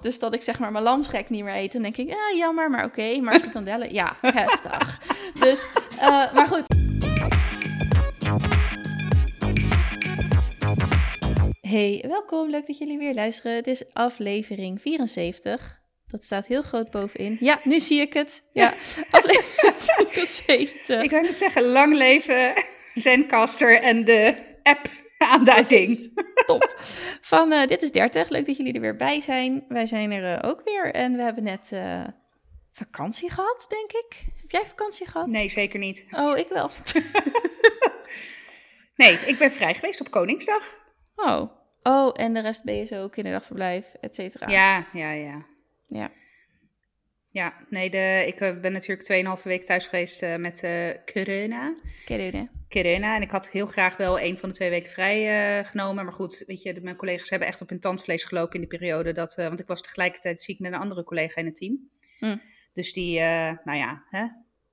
Dus dat ik zeg maar mijn lamsgek niet meer eet. Dan denk ik, ja, jammer, maar oké. Maar frikandellen, ja, heftig. Dus, uh, maar goed. Hey, welkom. Leuk dat jullie weer luisteren. Het is aflevering 74. Dat staat heel groot bovenin. Ja, nu zie ik het. Ja, aflevering 74. Ik wou net zeggen, lang leven Zencaster en de app aanduiding. Top. Van uh, Dit is 30. Leuk dat jullie er weer bij zijn. Wij zijn er uh, ook weer en we hebben net uh, vakantie gehad, denk ik. Heb jij vakantie gehad? Nee, zeker niet. Oh, ik wel. nee, ik ben vrij geweest op Koningsdag. Oh. Oh, en de rest ben je zo kinderdagverblijf, et cetera. Ja, ja, ja. Ja. Ja, nee, de, ik ben natuurlijk 2,5 week thuis geweest uh, met uh, corona. Corona. Corona. En ik had heel graag wel een van de twee weken vrij uh, genomen. Maar goed, weet je, de, mijn collega's hebben echt op hun tandvlees gelopen in de periode. Dat, want ik was tegelijkertijd ziek met een andere collega in het team. Mm. Dus die, nou ja, hè,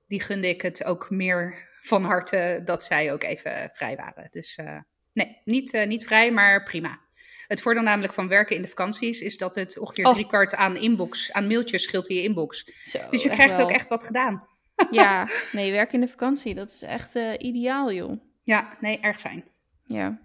die gunde ik het ook meer van harte dat zij ook even vrij waren. Dus nee, niet, niet vrij, maar prima. Het voordeel namelijk van werken in de vakanties is dat het ongeveer oh. driekwart aan inbox, aan mailtjes scheelt in je inbox. Zo, dus je krijgt ook echt wat gedaan. Ja, nee, werken in de vakantie, dat is echt uh, ideaal, joh. Ja, nee, erg fijn. Ja.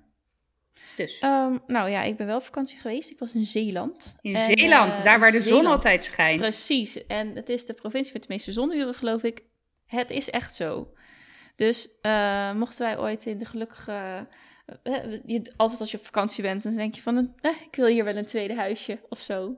Dus. Um, nou ja, ik ben wel op vakantie geweest. Ik was in Zeeland. In en, Zeeland, uh, daar waar de Zeeland. zon altijd schijnt. Precies. En het is de provincie met de meeste zonuren, geloof ik. Het is echt zo. Dus uh, mochten wij ooit in de gelukkige je, altijd als je op vakantie bent, dan denk je van, eh, ik wil hier wel een tweede huisje of zo.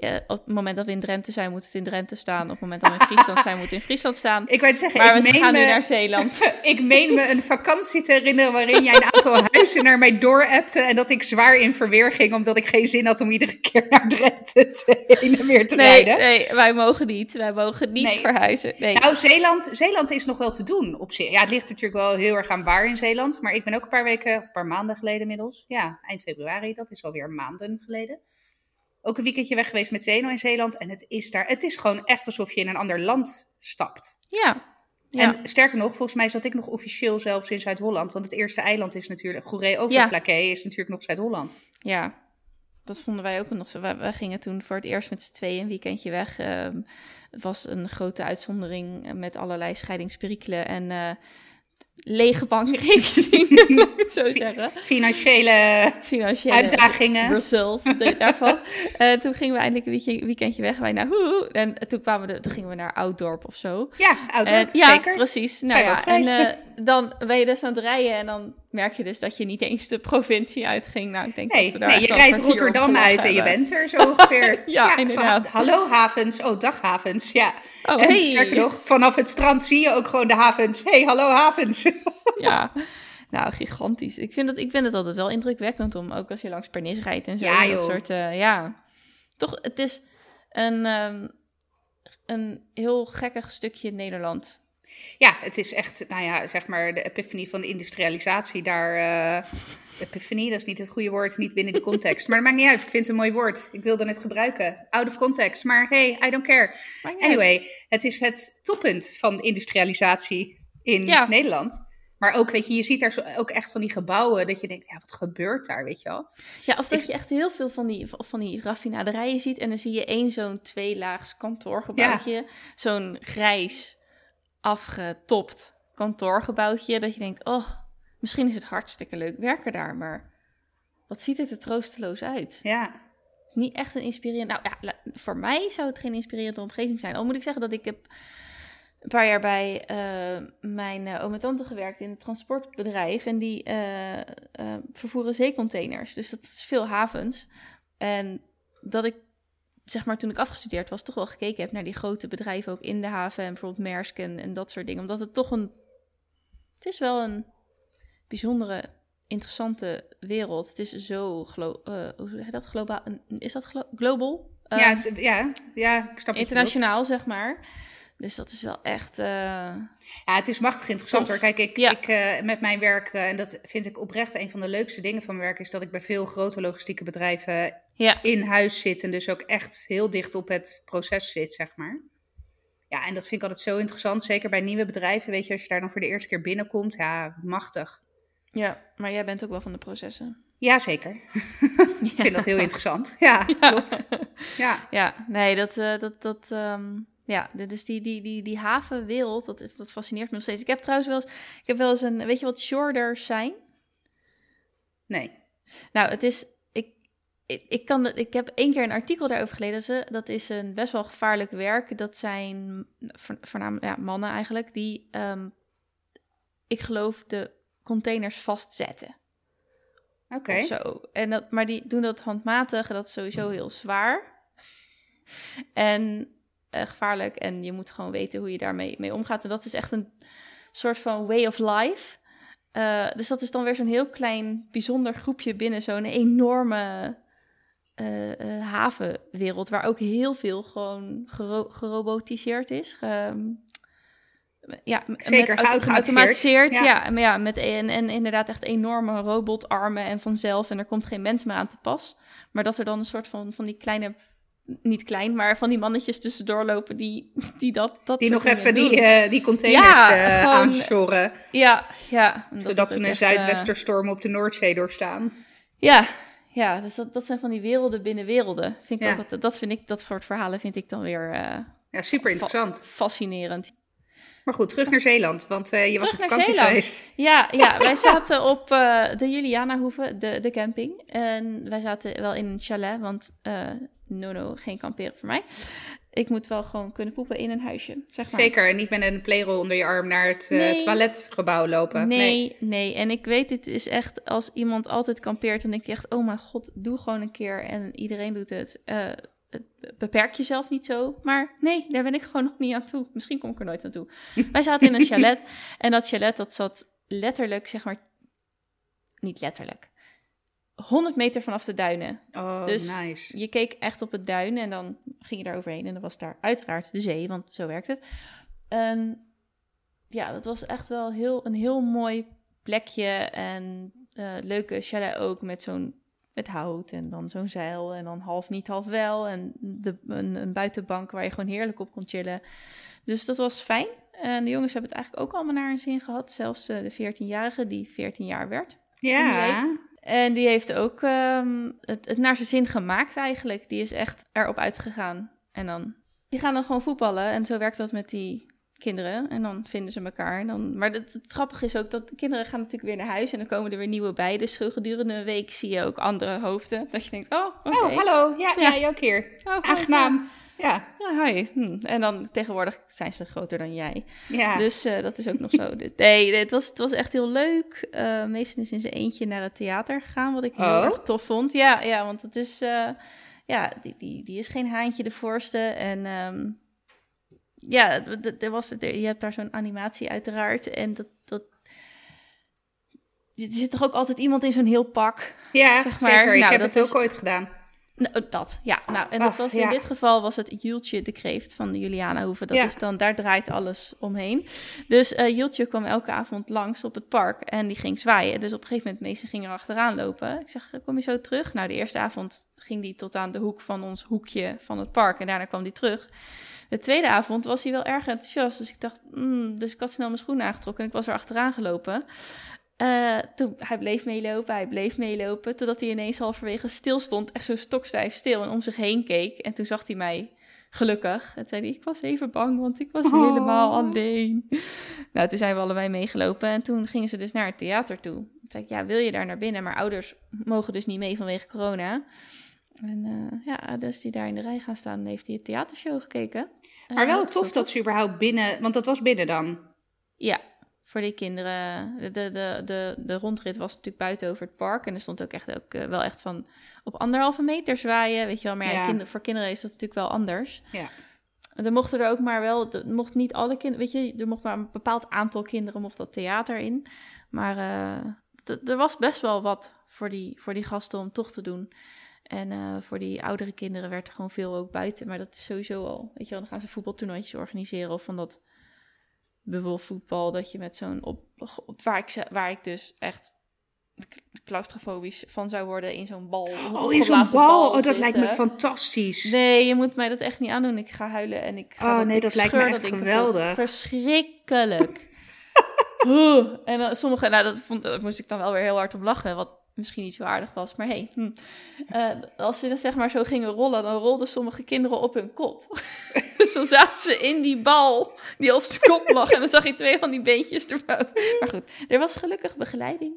Ja, op het moment dat we in Drenthe zijn, moet het in Drenthe staan. Op het moment dat we in Friesland zijn, moet het in Friesland staan. Ik wou zeggen, maar ik we meen gaan me, nu naar Zeeland. ik meen me een vakantie te herinneren waarin jij een aantal huizen naar mij doorappte. En dat ik zwaar in verweer ging, omdat ik geen zin had om iedere keer naar Drenthe te, heen en weer te nee, rijden. Nee, wij mogen niet. Wij mogen niet Nee. verhuizen. Nee. Nou, Zeeland, Zeeland is nog wel te doen op zich. Ja, het ligt natuurlijk wel heel erg aan waar in Zeeland. Maar ik ben ook een paar weken, of een paar maanden geleden inmiddels. Ja, eind februari, dat is alweer maanden geleden. Ook een weekendje weg geweest met Zeno in Zeeland. En het is daar, het is gewoon echt alsof je in een ander land stapt. ja. ja. En sterker nog, volgens mij zat ik nog officieel zelfs in Zuid-Holland. Want het eerste eiland is natuurlijk, Goeree-Overflakkee is natuurlijk nog Zuid-Holland. Ja, dat vonden wij ook nog zo. Wij, wij gingen toen voor het eerst met z'n tweeën een weekendje weg. Ehm, het was een grote uitzondering met allerlei scheidingsperikelen en eh, lege bankrekening, moet ik het zo zeggen. Financiële Financiële uitdagingen. results daarvan. Eh, toen gingen we eindelijk een weekendje weg. Wij naar hoe En toen, kwamen we, toen gingen we naar Ouddorp of zo. Ja, En, ja, zeker. precies. Nou ja, en eh, dan ben je dus aan het rijden en dan merk je dus dat je niet eens de provincie uitging. Nou, ik denk Nee, dat we daar nee je rijdt Rotterdam uit en je bent er zo ongeveer. Ja, inderdaad. hallo havens. Oh, dag havens. Ja. Oh, en hey. sterker nog, vanaf het strand zie je ook gewoon de havens. hey, hallo havens. Ja, nou, gigantisch. Ik vind, dat, ik vind het altijd wel indrukwekkend om, ook als je langs Pernis rijdt en zo. Ja, dat soort, eh, ja. Toch, het is een, ehm, een heel gekkig stukje Nederland. Ja, het is echt, nou ja, zeg maar de epiphanie van de industrialisatie daar. eh epiphanie, dat is niet het goede woord, niet binnen de context. Maar dat maakt niet uit, ik vind het een mooi woord. Ik wilde het gebruiken, out of context. Maar hey, I don't care. Uit. Anyway, het is het toppunt van industrialisatie in Ja. Nederland. Maar ook, weet je, je ziet daar zo, ook echt van die gebouwen dat je denkt, ja, wat gebeurt daar, weet je wel? Ja, of dat Ik- je echt heel veel van die, van die raffinaderijen ziet. En dan zie je één zo'n tweelaags kantoorgebouwtje. Zo'n grijs, afgetopt kantoorgebouwtje. Dat je denkt, oh, misschien is het hartstikke leuk werken daar. Maar wat ziet het er troosteloos uit. Ja, Niet echt een inspirerend... Nou ja, voor mij zou het geen inspirerende omgeving zijn. Al moet ik zeggen dat ik heb een paar jaar bij eh, mijn eh, oom en tante gewerkt in een transportbedrijf. En die eh, vervoeren zeecontainers. Dus dat is veel havens. En dat ik, zeg maar, toen ik afgestudeerd was, toch wel gekeken heb naar die grote bedrijven ook in de haven. En bijvoorbeeld Maersk en, en dat soort dingen. Omdat het toch een... Het is wel een bijzondere, interessante wereld. Het is zo... Glo eh, hoe zeg je dat? Globaal? Is dat glo- global? ja, het- ja, ja, ik snap internationaal, zeg maar. Dus dat is wel echt... eh, Ja, het is machtig interessant Tof. hoor. Kijk, ik, Ja. ik eh, met mijn werk, eh, en dat vind ik oprecht een van de leukste dingen van mijn werk, is dat ik bij veel grote logistieke bedrijven ja, in huis zit en dus ook echt heel dicht op het proces zit, zeg maar. Ja, en dat vind ik altijd zo interessant, zeker bij nieuwe bedrijven. Weet je, als je daar dan voor de eerste keer binnenkomt, ja, machtig. ja, maar jij bent ook wel van de processen. Jazeker. ik vind dat heel interessant. Ja, klopt. Ja, ja nee, dat, dat, dat um, ja, dus die, die, die, die havenwereld, dat, dat fascineert me nog steeds. Ik heb trouwens wel eens, ik heb wel eens een, weet je wat shorders zijn? Nee. Nou, het is, ik, ik, ik, kan, ik heb één keer een artikel daarover gelezen. Dat is een best wel gevaarlijk werk. Dat zijn voornamelijk ja, mannen eigenlijk, die, um, ik geloof, de containers vastzetten. Oké. Okay. Zo. En dat, maar die doen dat handmatig dat is sowieso heel zwaar. En uh, gevaarlijk. En je moet gewoon weten hoe je daarmee mee omgaat. En dat is echt een soort van way of life. Uh, dus dat is dan weer zo'n heel klein, bijzonder groepje binnen zo'n enorme uh, havenwereld. Waar ook heel veel gewoon gero gerobotiseerd is. Ge ja, Zeker, met, geautomatiseerd. Ja. ja, maar ja, met en, en inderdaad echt enorme robotarmen en vanzelf. En er komt geen mens meer aan te pas. Maar dat er dan een soort van, van die kleine niet klein, maar van die mannetjes tussendoor lopen die, die dat, dat Die nog even die, uh, die containers ja, uh, aanshoren. Ja, ja. Zodat ze een zuidwesterstorm op de Noordzee doorstaan. Ja, ja dus dat, dat zijn van die werelden binnen werelden. Vind ik ja. ook, dat, vind ik, dat soort verhalen vind ik dan weer... Uh, ja, super interessant. Fa fascinerend. Maar goed, terug naar Zeeland, want uh, je was op vakantie geweest. Ja, ja wij zaten op uh, de Julianahoeve, de, de camping. En wij zaten wel in een chalet, want no, no, geen kamperen voor mij. Ik moet wel gewoon kunnen poepen in een huisje, zeg maar. Zeker, en niet met een playrol onder je arm naar het nee. toiletgebouw lopen. Nee, nee, nee, En ik weet, het is echt, als iemand altijd kampeert, dan denk je echt, oh mijn god, doe gewoon een keer. En iedereen doet het beperk jezelf niet zo. Maar nee, daar ben ik gewoon nog niet aan toe. Misschien kom ik er nooit naartoe. Wij zaten in een chalet. En dat chalet, dat zat letterlijk, zeg maar... Niet letterlijk. 100 meter vanaf de duinen. Oh, dus nice. je keek echt op het duin en dan ging je daar overheen. En dan was daar uiteraard de zee, want zo werkt het. En ja, dat was echt wel heel, een heel mooi plekje. En uh, leuke chalet ook met zo'n met hout en dan zo'n zeil en dan half niet, half wel. En de, een, een buitenbank waar je gewoon heerlijk op kon chillen. Dus dat was fijn. En de jongens hebben het eigenlijk ook allemaal naar hun zin gehad. Zelfs uh, de 14-jarige die 14 jaar werd. Ja. En die heeft ook um, het, het, naar zijn zin gemaakt eigenlijk. Die is echt erop uitgegaan. En dan, die gaan dan gewoon voetballen. En zo werkt dat met die kinderen. En dan vinden ze elkaar. En dan, maar het, het, grappige is ook dat de kinderen gaan natuurlijk weer naar huis. En dan komen er weer nieuwe bij. Dus gedurende een week zie je ook andere hoofden. Dat je denkt, oh, okay. oh hallo. Ja, ja. jij ook hier. Oh, Aangenaam. Ja. ja, hi. Hm. En dan tegenwoordig zijn ze groter dan jij. Ja. Dus uh, dat is ook nog zo. Dus, nee, het was, het was echt heel leuk. Uh, meestal is in zijn eentje naar het theater gegaan, wat ik heel oh. erg tof vond. Ja, ja want het is... Uh, ja, die, die, die is geen haantje de voorste. En um, ja, er was, je hebt daar zo'n animatie uiteraard. En dat, dat. Er zit toch ook altijd iemand in zo'n heel pak. Ja, zeg maar. zeker. Ik nou, heb het ook ooit gedaan. Nou, dat, ja. Nou, en dat was, in dit geval was het Jultje de Kreeft van de Juliana Hoeve. Dat is dan, daar draait alles omheen. Dus uh, Jultje kwam elke avond langs op het park en die ging zwaaien. Dus op een gegeven moment, meesten gingen er achteraan lopen. Ik zeg, kom je zo terug? Nou, de eerste avond ging die tot aan de hoek van ons hoekje van het park. En daarna kwam die terug. De tweede avond was hij wel erg enthousiast. Dus ik dacht, mm, dus ik had snel mijn schoenen aangetrokken en ik was er achteraan gelopen. Uh, toen, hij bleef meelopen, hij bleef meelopen, totdat hij ineens halverwege stil stond, echt zo stokstijf stil en om zich heen keek. En toen zag hij mij gelukkig. En zei hij, ik was even bang, want ik was oh. helemaal alleen. nou, toen zijn we allebei meegelopen en toen gingen ze dus naar het theater toe. Toen zei ik, ja, wil je daar naar binnen? Maar ouders mogen dus niet mee vanwege corona. En uh, ja, dus die daar in de rij gaan staan, heeft hij het theatershow gekeken. Maar wel tof dat ze überhaupt binnen, want dat was binnen dan. Ja, voor die kinderen. De, de, de, de, rondrit was natuurlijk buiten over het park. En er stond ook echt ook, uh, wel echt van op anderhalve meter zwaaien. Weet je wel, maar ja, Kinder, voor kinderen is dat natuurlijk wel anders. Ja. Er mochten er ook maar wel, er mocht niet alle kinderen, weet je, er mocht maar een bepaald aantal kinderen mocht dat theater in. Maar uh, er was best wel wat voor die, voor die gasten om toch te doen. En uh, voor die oudere kinderen werd er gewoon veel ook buiten. Maar dat is sowieso al, weet je wel, dan gaan ze voetbaltoernooitjes organiseren. Of van dat bubbelvoetbal, dat je met zo'n op, op, waar, ik, waar ik dus echt claustrofobisch van zou worden in zo'n bal. Oh, in zo'n bal? oh, dat lijkt me fantastisch. Nee, je moet mij dat echt niet aandoen. Ik ga huilen en ik ga Oh, nee, dat lijkt me echt geweldig. Verschrikkelijk. en dan sommige, nou, dat, vond, dat moest ik dan wel weer heel hard op lachen. Wat misschien niet zo aardig was, maar hey, hm. Eh, als ze dan zeg maar zo gingen rollen, dan rolden sommige kinderen op hun kop. dus dan zaten ze in die bal die op zijn kop lag en dan zag je twee van die beentjes erboven. Maar goed, er was gelukkig begeleiding.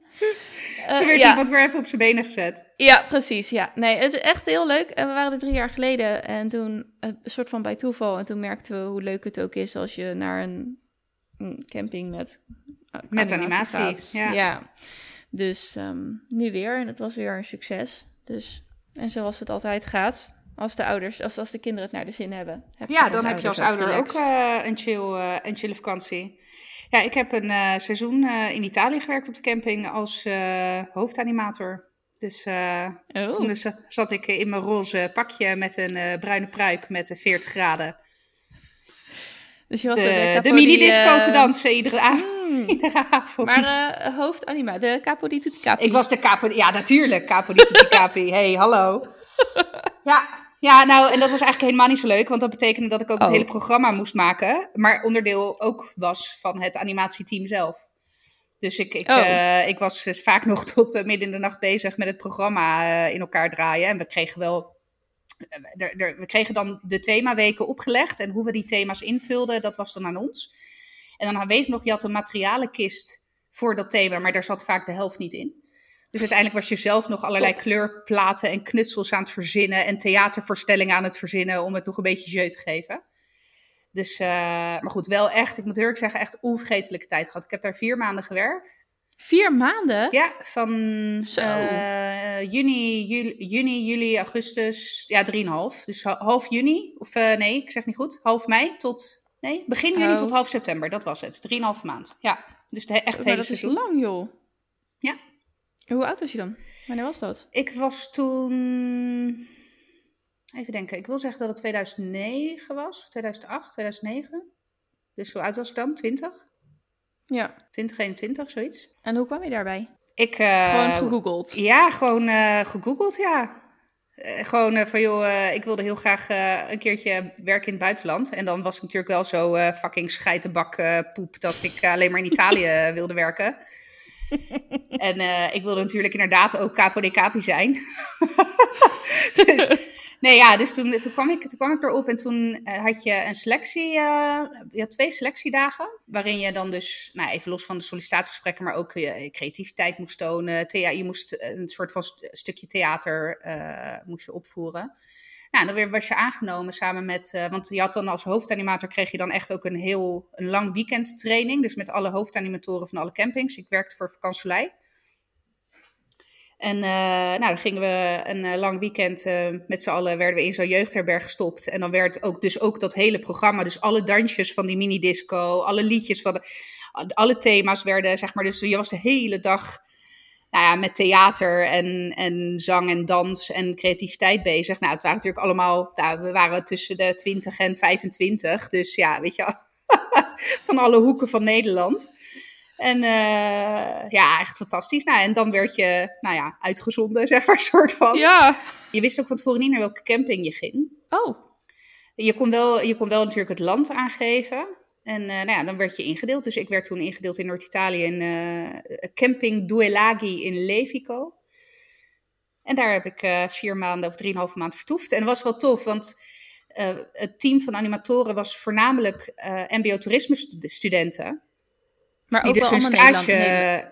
Uh, Ze werd ja. iemand weer even op zijn benen gezet. Ja, precies. Ja. Nee, het is echt heel leuk. En we waren er drie jaar geleden en toen, een soort van bij toeval, en toen merkten we hoe leuk het ook is als je naar een, een camping met met animatie. Ja. ja. Dus ehm, nu weer en het was weer een succes. Dus, en zoals het altijd gaat, als de ouders, als, als de kinderen het naar de zin hebben. ja, dan heb je als ouder ook uh, een, chill, uh, een chille vakantie. Ja, ik heb een uh, seizoen in Italië gewerkt op de camping als hoofdanimator. Dus oh. toen zat ik in mijn roze pakje met een bruine pruik met 40 graden. Dus je was de, de, mini-disco te dansen iedere avond. Hmm. Maar uh, hoofdanima, de capo di tutti capi. Ik was de capo, ja natuurlijk, capo di tutti capi. hey, hallo. ja, ja, nou, en dat was eigenlijk helemaal niet zo leuk, want dat betekende dat ik ook het oh. hele programma moest maken, maar onderdeel ook was van het animatieteam zelf. Dus ik, ik, oh. uh, ik was dus vaak nog tot uh, midden in de nacht bezig met het programma in elkaar draaien. En we kregen wel we kregen dan de themaweken opgelegd en hoe we die thema's invulden, dat was dan aan ons. En dan weet ik nog, je had een materialenkist voor dat thema, maar daar zat vaak de helft niet in. Dus uiteindelijk was je zelf nog allerlei kleurplaten en knutsels aan het verzinnen en theatervoorstellingen aan het verzinnen om het nog een beetje jeu te geven. Dus, uh, maar goed, wel echt, ik moet heel erg zeggen, echt onvergetelijke tijd gehad. Ik heb daar vier maanden gewerkt. Vier maanden? Ja, van uh, juni, juli, juni, juli, augustus, ja, drieënhalf. Dus half juni, of uh, nee, ik zeg niet goed, half mei tot Nee, begin juni tot oh. half september, dat was het. Drieënhalve maand. Ja, dus de, echt hele dat is lang, joh. Ja. hoe oud was je dan? Wanneer was dat? Ik was toen... Even denken, ik wil zeggen dat het 2009 was, 2008, 2009. Dus hoe oud was ik dan? 20? Ja. 2021, zoiets. En hoe kwam je daarbij? Ik, uh, gewoon gegoogeld? Ja, gewoon uh, gegoogeld, ja. Uh, gewoon uh, van joh, uh, ik wilde heel graag een keertje werken in het buitenland. En dan was ik natuurlijk wel zo fucking scheitenbak poep dat ik alleen maar in Italië wilde werken. en ik wilde natuurlijk inderdaad ook capo de capi zijn. dus Nee, ja, dus toen, toen, kwam ik, toen kwam ik erop en toen uh, had je een selectie, uh, je had twee selectiedagen, waarin je dan dus, nou even los van de sollicitatiegesprekken, maar ook je creativiteit moest tonen. Thea, je moest een soort van st stukje theater moest je opvoeren. Nou, dan weer was je aangenomen samen met, want je had dan als hoofdanimator kreeg je dan echt ook een heel een lang weekend training, dus met alle hoofdanimatoren van alle campings. Ik werkte voor Vakansolei. En uh, nou, dan gingen we een uh, lang weekend uh, met z'n allen, werden we in zo'n jeugdherberg gestopt. En dan werd ook, dus ook dat hele programma, dus alle dansjes van die mini-disco, alle liedjes van de, alle thema's werden, zeg maar, dus je was de hele dag nou ja, met theater en, en zang en dans en creativiteit bezig. Nou, het waren natuurlijk allemaal, nou, we waren tussen de 20 en 25, dus ja, weet je, van alle hoeken van Nederland. En uh, ja, echt fantastisch. Nou, en dan werd je, nou ja, uitgezonden, zeg maar, soort van. Ja. Je wist ook van tevoren niet naar welke camping je ging. Oh. Je kon wel, je kon wel natuurlijk het land aangeven. En uh, nou ja, dan werd je ingedeeld. Dus ik werd toen ingedeeld in Noord-Italië in uh, camping Duelagi in Levico. En daar heb ik vier maanden of drieënhalve maand vertoefd. En dat was wel tof, want het team van animatoren was voornamelijk mbo-toerisme studenten. Maar ook dus wel stage.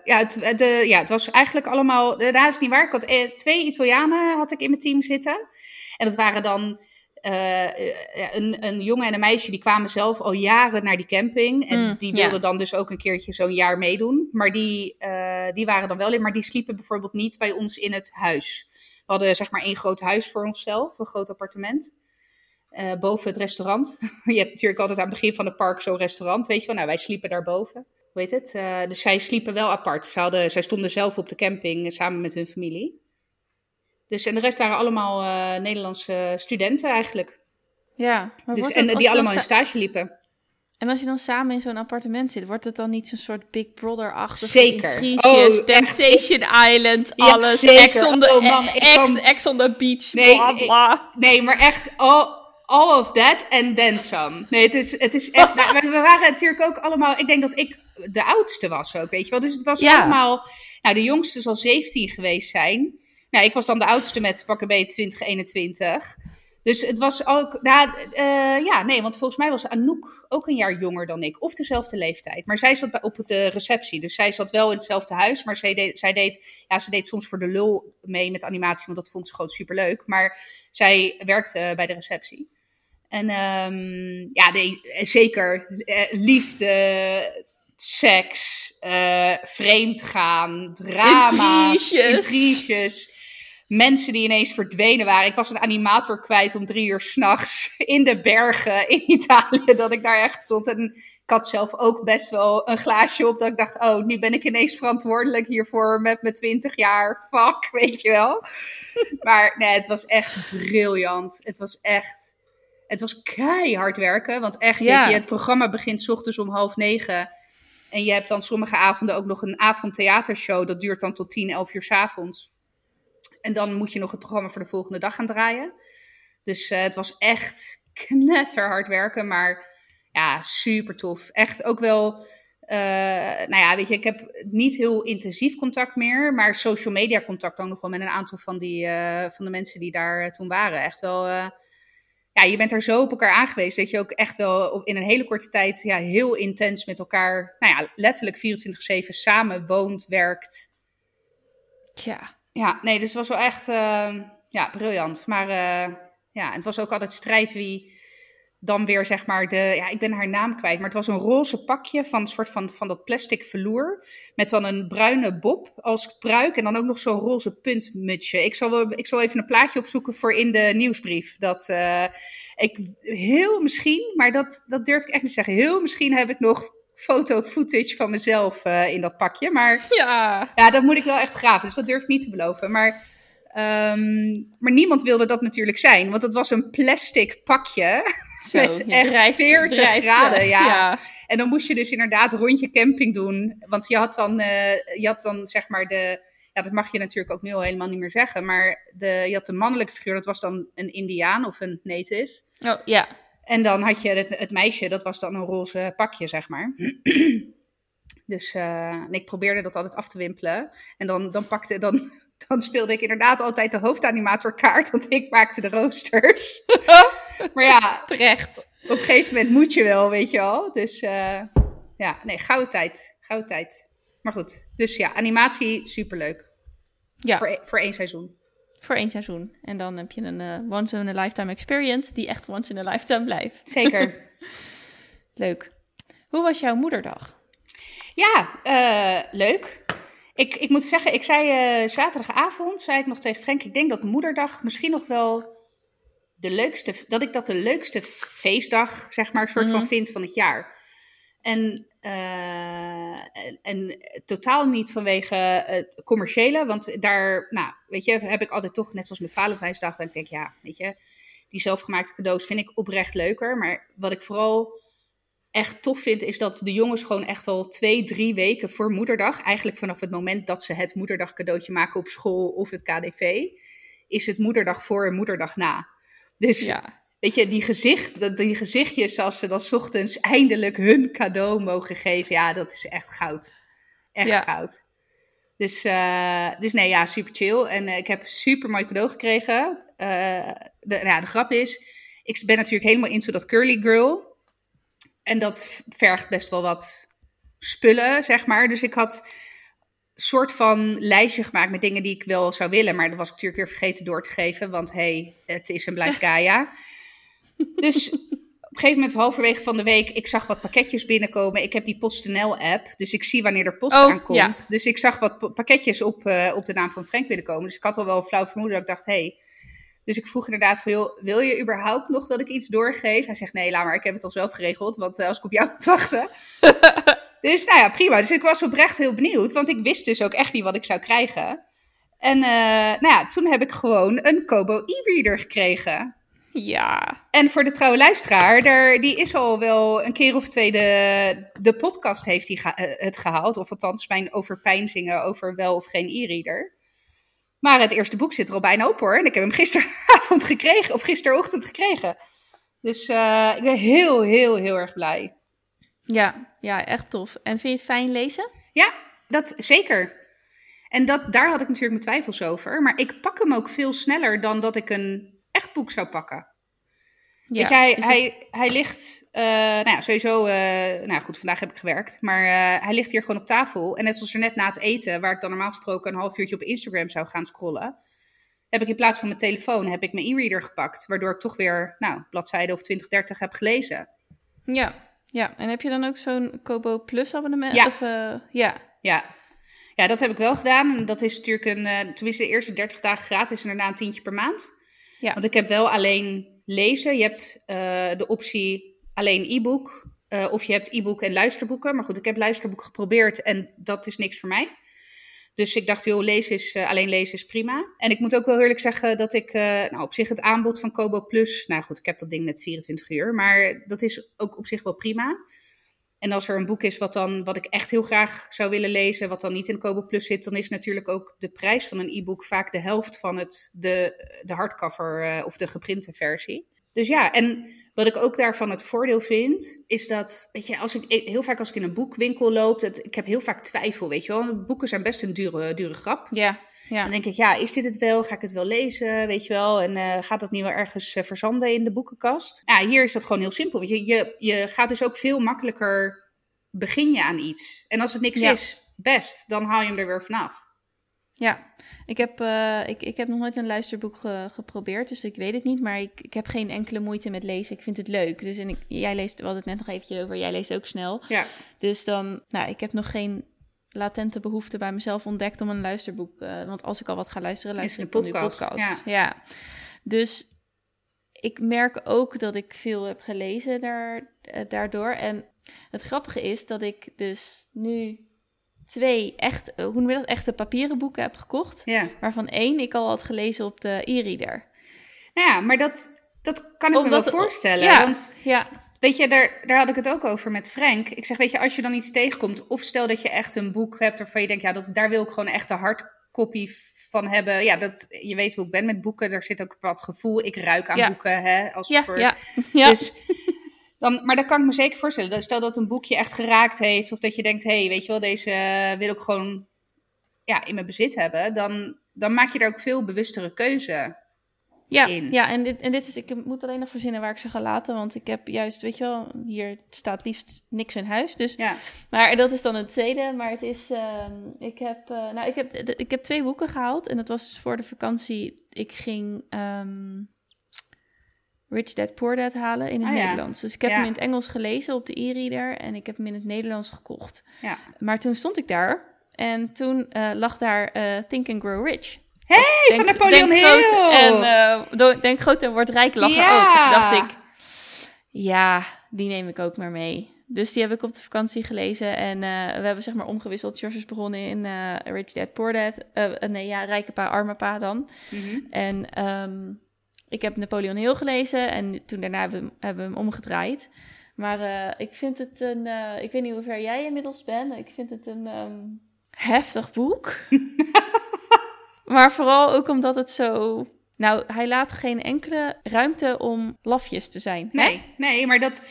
Ja het, de, ja, het was eigenlijk allemaal. Daar is niet waar. Ik had eh, twee Italianen had ik in mijn team zitten. En dat waren dan uh, een, een jongen en een meisje. Die kwamen zelf al jaren naar die camping. En mm, die wilden dan dus ook een keertje zo'n jaar meedoen. Maar die, uh, die waren dan wel in. Maar die sliepen bijvoorbeeld niet bij ons in het huis. We hadden zeg maar één groot huis voor onszelf, een groot appartement. Uh, boven het restaurant. je hebt natuurlijk altijd aan het begin van het park zo'n restaurant, weet je wel. Nou, wij sliepen daarboven hoe heet het? Uh, dus zij sliepen wel apart. Ze hadden, zij stonden zelf op de camping eh, samen met hun familie. Dus, en de rest waren allemaal uh, Nederlandse studenten eigenlijk. Ja. Dus, en die allemaal in stage liepen. En als je dan samen in zo'n appartement zit, wordt het dan niet zo'n soort Big Brother-achtig? Zeker. Intriges, oh, Temptation Island, alles. Ja, Ex, on the, oh man, ex, on the beach, nee, bla, bla. nee, maar echt, oh, all of that and then some. Nee, het is, het is echt... nou, we waren natuurlijk ook allemaal... Ik denk dat ik de oudste was ook, weet je wel. Dus het was Ja. allemaal... Nou, de jongste zal 17 geweest zijn. Nou, ik was dan de oudste met pakken beet 2021. Dus het was ook... Nou, eh, ja, nee, want volgens mij was Anouk ook een jaar jonger dan ik. Of dezelfde leeftijd. Maar zij zat bij, op de receptie. Dus zij zat wel in hetzelfde huis. Maar zij deed, zij deed... Ja, ze deed soms voor de lul mee met animatie. Want dat vond ze gewoon superleuk. Maar zij werkte bij de receptie. En ehm, ja, nee, zeker. eh, liefde, seks, eh vreemd gaan, drama's, Intriges. Mensen die ineens verdwenen waren. Ik was een animator kwijt om drie uur s'nachts in de bergen in Italië. Dat ik daar echt stond. En ik had zelf ook best wel een glaasje op. Dat ik dacht, oh, nu ben ik ineens verantwoordelijk hiervoor met mijn twintig jaar. Fuck, weet je wel. Maar nee, het was echt briljant. Het was echt... Het was keihard werken. Want echt, Ja. je, het programma begint 's ochtends om half negen. En je hebt dan sommige avonden ook nog een avondtheatershow. Dat duurt dan tot 10, 11 uur 's avonds. En dan moet je nog het programma voor de volgende dag gaan draaien. Dus eh, het was echt knetterhard werken. Maar ja, super tof. Echt ook wel... eh, nou ja, weet je, ik heb niet heel intensief contact meer. Maar social media contact ook nog wel met een aantal van, die, eh, van de mensen die daar toen waren. Echt wel... ja, je bent er zo op elkaar aangewezen dat je ook echt wel in een hele korte tijd ja, heel intens met elkaar, nou ja, letterlijk 24-7 samen woont, werkt. Tja. Ja, nee, dus het was wel echt, eh, ja, briljant. Maar eh, ja, het was ook altijd strijd wie dan weer, zeg maar, de, ja, ik ben haar naam kwijt, maar het was een roze pakje van een soort van, van dat plastic velour, met dan een bruine bob als pruik en dan ook nog zo'n roze puntmutsje. Ik zal, wel, ik zal even een plaatje opzoeken voor in de nieuwsbrief. Dat eh, ik heel misschien, maar dat, dat durf ik echt niet te zeggen, heel misschien heb ik nog foto-footage van mezelf eh, in dat pakje, maar... Ja. Ja, dat moet ik wel echt graven, dus dat durf ik niet te beloven. Maar, ehm, maar niemand wilde dat natuurlijk zijn, want het was een plastic pakje Zo, met echt drijft- 40 drijft, graden. Ja. ja. En dan moest je dus inderdaad rondje camping doen, want je had dan, eh, je had dan zeg maar de, ja, dat mag je natuurlijk ook nu al helemaal niet meer zeggen, maar de, je had de mannelijke figuur, dat was dan een Indiaan of een native. Oh, ja. En dan had je het, het meisje, dat was dan een roze pakje, zeg maar. Dus eh, ik probeerde dat altijd af te wimpelen. En dan, dan, pakte, dan, dan speelde ik inderdaad altijd de hoofdanimatorkaart, want ik maakte de roosters. maar ja, Terecht. op een gegeven moment moet je wel, weet je wel. Dus eh, ja, nee, gouden tijd. Gouden tijd. Maar goed, dus ja, animatie, superleuk. Ja, Voor, voor, e- voor één seizoen. Één seizoen. En dan heb je een eh, once in a lifetime experience die echt once in a lifetime blijft. Zeker. Leuk. Hoe was jouw moederdag? Ja, eh, leuk. Ik, ik moet zeggen, ik zei eh, zaterdagavond, zei ik nog tegen Frank, ik denk dat moederdag misschien nog wel de leukste, dat ik dat de leukste feestdag, zeg maar, soort Mhm. van vind van het jaar. En, eh, en, totaal niet vanwege het commerciële, want daar, nou, weet je, heb ik altijd toch, net zoals met Valentijnsdag, dat ik denk, ja, weet je, die zelfgemaakte cadeaus vind ik oprecht leuker. Maar wat ik vooral echt tof vind, is dat de jongens gewoon echt al twee, drie weken voor moederdag, eigenlijk vanaf het moment dat ze het moederdag cadeautje maken op school of het KDV, is het moederdag voor en moederdag na. Dus Ja. Weet je, die, gezicht, dat- die gezichtjes als ze dan 's ochtends eindelijk hun cadeau mogen geven, ja, dat is echt goud. Echt Ja. goud. Dus, eh, dus nee, ja, super chill. En eh, ik heb super mooi cadeau gekregen. Eh, de, nou ja, de grap is, ik ben natuurlijk helemaal into dat curly girl. En dat vergt best wel wat spullen, zeg maar. Dus ik had een soort van lijstje gemaakt met dingen die ik wel zou willen. Maar dat was ik natuurlijk weer vergeten door te geven. Want hey, het is en blijft Gaia. Dus op een gegeven moment, halverwege van de week, ik zag wat pakketjes binnenkomen. Ik heb die PostNL-app, dus ik zie wanneer er post Oh, aankomt. ja. Dus ik zag wat pa- pakketjes op, eh, op de naam van Frank binnenkomen. Dus ik had al wel een flauw vermoeden dat ik dacht, hey. Dus ik vroeg inderdaad van, joh, wil je überhaupt nog dat ik iets doorgeef? Hij zegt, nee, laat maar, ik heb het al zelf geregeld, want eh, als ik op jou moet wachten. dus nou ja, prima. Dus ik was oprecht heel benieuwd, want ik wist dus ook echt niet wat ik zou krijgen. En eh, nou ja, toen heb ik gewoon een Kobo e-reader gekregen. Ja. En voor de trouwe luisteraar, daar, die is al wel een keer of twee de, de podcast heeft die eh, het gehaald. Of althans mijn overpeinzingen over wel of geen e-reader. Maar het eerste boek zit er al bijna op hoor. En ik heb hem gisteravond gekregen, of gisterochtend gekregen. Dus uh, ik ben heel, heel, heel erg blij. Ja, ja, echt tof. En vind je het fijn lezen? Ja, dat zeker. En dat, daar had ik natuurlijk mijn twijfels over. Maar ik pak hem ook veel sneller dan dat ik een echt boek zou pakken. Ja, hij, hij, hij ligt, uh, nou ja, sowieso, uh, nou goed, vandaag heb ik gewerkt, maar uh, hij ligt hier gewoon op tafel. En net zoals er net na het eten, waar ik dan normaal gesproken een half uurtje op Instagram zou gaan scrollen, heb ik in plaats van mijn telefoon, heb ik mijn e-reader gepakt. Waardoor ik toch weer, nou, bladzijde of 20, 30 heb gelezen. Ja, ja. En heb je dan ook zo'n Kobo Plus abonnement? Ja. Of, ja. Ja. Ja, dat heb ik wel gedaan. Dat is natuurlijk een, tenminste de eerste 30 dagen gratis en daarna een tientje per maand. Ja. Want ik heb wel alleen lezen. Je hebt uh, de optie alleen e-book. Uh, of je hebt e-book en luisterboeken. Maar goed, ik heb luisterboeken geprobeerd en dat is niks voor mij. Dus ik dacht, joh, lezen is, uh, alleen lezen is prima. En ik moet ook wel eerlijk zeggen dat ik nou, op zich het aanbod van Kobo Plus... Nou goed, ik heb dat ding net 24 uur. Maar dat is ook op zich wel prima. En als er een boek is wat, dan, wat ik echt heel graag zou willen lezen, wat dan niet in Kobo Plus zit, dan is natuurlijk ook de prijs van een e-book vaak de helft van het, de, de hardcover uh, of de geprinte versie. Dus ja, en wat ik ook daarvan het voordeel vind, is dat, weet je, als ik, heel vaak als ik in een boekwinkel loop, ik heb heel vaak twijfel, weet je wel. Boeken zijn best een dure, dure grap. Ja. Ja. Dan denk ik, ja, is dit het wel? Ga ik het wel lezen? Weet je wel? En uh, gaat dat niet wel ergens uh, verzanden in de boekenkast? Ja, hier is dat gewoon heel simpel. Want je, je, je gaat dus ook veel makkelijker begin je aan iets. En als het niks ja. is, best, dan haal je hem er weer vanaf. Ja, ik heb, uh, ik, ik heb nog nooit een luisterboek ge, geprobeerd, dus ik weet het niet. Maar ik, ik heb geen enkele moeite met lezen. Ik vind het leuk. Dus en ik, jij leest, we hadden het net nog eventjes over, jij leest ook snel. Ja. Dus dan, nou, ik heb nog geen latente behoefte bij mezelf ontdekt om een luisterboek. Uh, want als ik al wat ga luisteren, luister ik een podcast. podcast. Ja. ja. Dus ik merk ook dat ik veel heb gelezen daar, uh, daardoor. En het grappige is dat ik dus nu twee echt, hoe noem je dat, echte papieren boeken heb gekocht. Ja. Waarvan één ik al had gelezen op de e-reader. Nou ja, maar dat, dat kan ik Omdat, me wel voorstellen. Ja, want ja. Weet je, daar, daar had ik het ook over met Frank. Ik zeg, weet je, als je dan iets tegenkomt, of stel dat je echt een boek hebt waarvan je denkt, ja, dat, daar wil ik gewoon echt de hardcopy van hebben. Ja, dat, je weet hoe ik ben met boeken, daar zit ook wat gevoel. Ik ruik aan Ja. boeken, hè. Als Ja, voor, ja, ja. Dus dan, maar dat kan ik me zeker voorstellen. Stel dat een boekje echt geraakt heeft, of dat je denkt, hé, hey, weet je wel, deze wil ik gewoon ja, in mijn bezit hebben. Dan, dan maak je daar ook veel bewustere keuze Ja, in. ja en, dit, en dit is, ik moet alleen nog verzinnen waar ik ze ga laten. Want ik heb juist, weet je wel, hier staat liefst niks in huis. Dus, Ja. maar dat is dan het tweede. Maar het is, ehm, ik, heb, eh, nou, ik, heb, ik heb twee boeken gehaald. En dat was dus voor de vakantie. Ik ging ehm, Rich Dad Poor Dad halen in het Ah, ja. Nederlands. Dus ik heb Ja. hem in het Engels gelezen op de e-reader. En ik heb hem in het Nederlands gekocht. Ja. Maar toen stond ik daar. En toen eh, lag daar eh, Think and Grow Rich. Hey, van Napoleon denk Hill! Groot en, do- denk groot en word rijk Ja. ook. Dacht ik, ja, die neem ik ook maar mee. Dus die heb ik op de vakantie gelezen. En eh, we hebben zeg maar omgewisseld. George is begonnen in eh, Rich Dad, Poor Dad. Nee, ja, Rijke Pa, Arme Pa dan. Mhm. En ehm, ik heb Napoleon Hill gelezen. En toen daarna hebben we, hem- hebben we hem omgedraaid. Maar ik vind het een... ik weet niet hoe ver jij inmiddels bent. Ik vind het een ehm, heftig boek. maar vooral ook omdat het zo... Nou, hij laat geen enkele ruimte om lafjes te zijn. hè? Nee, nee, maar dat...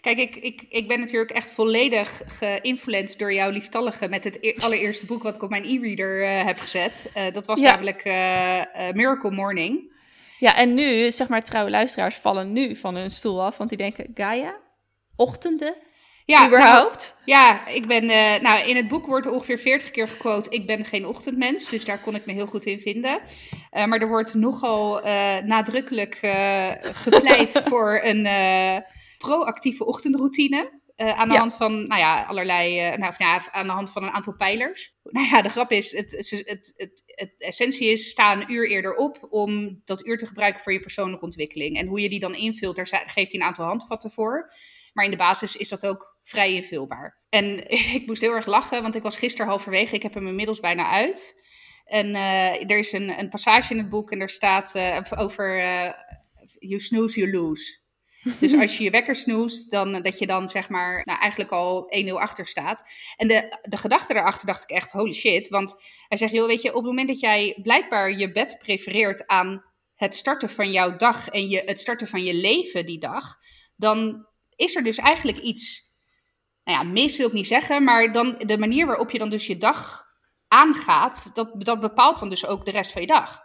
Kijk, ik, ik, ik ben natuurlijk echt volledig geïnfluenced door jouw lieftallige met het e- allereerste boek wat ik op mijn e-reader eh, heb gezet. Eh, dat was Ja. namelijk eh, Miracle Morning. Ja, en nu, zeg maar, trouwe luisteraars vallen nu van hun stoel af. Want die denken, Gaia? Ochtenden? Ja, überhaupt? nou, ja, ik ben, eh, nou, in het boek wordt er ongeveer 40 keer gequote, ik ben geen ochtendmens, dus daar kon ik me heel goed in vinden. Eh, maar er wordt nogal eh, nadrukkelijk gepleit voor een proactieve ochtendroutine. aan de Ja. hand van, nou ja, allerlei, nou, of, nou aan de hand van een aantal pijlers. Nou ja, de grap is, het, het, het, het, het essentie is, sta een uur eerder op om dat uur te gebruiken voor je persoonlijke ontwikkeling. En hoe je die dan invult, daar geeft hij een aantal handvatten voor. Maar in de basis is dat ook vrij invulbaar. En ik moest heel erg lachen, want ik was gisteren halverwege. Ik heb hem inmiddels bijna uit. En eh, er is een, een passage in het boek en daar staat eh, over eh, you snooze, you lose. Dus als je je wekker snoest, dan dat je dan zeg maar nou, eigenlijk al 1-0 achter staat. En de, de gedachte daarachter dacht ik echt, holy shit. Want hij zegt, joh, weet je, op het moment dat jij blijkbaar je bed prefereert aan het starten van jouw dag en je, het starten van je leven die dag, dan is er dus eigenlijk iets, nou ja, mis wil ik niet zeggen, maar dan de manier waarop je dan dus je dag aangaat, dat, dat bepaalt dan dus ook de rest van je dag.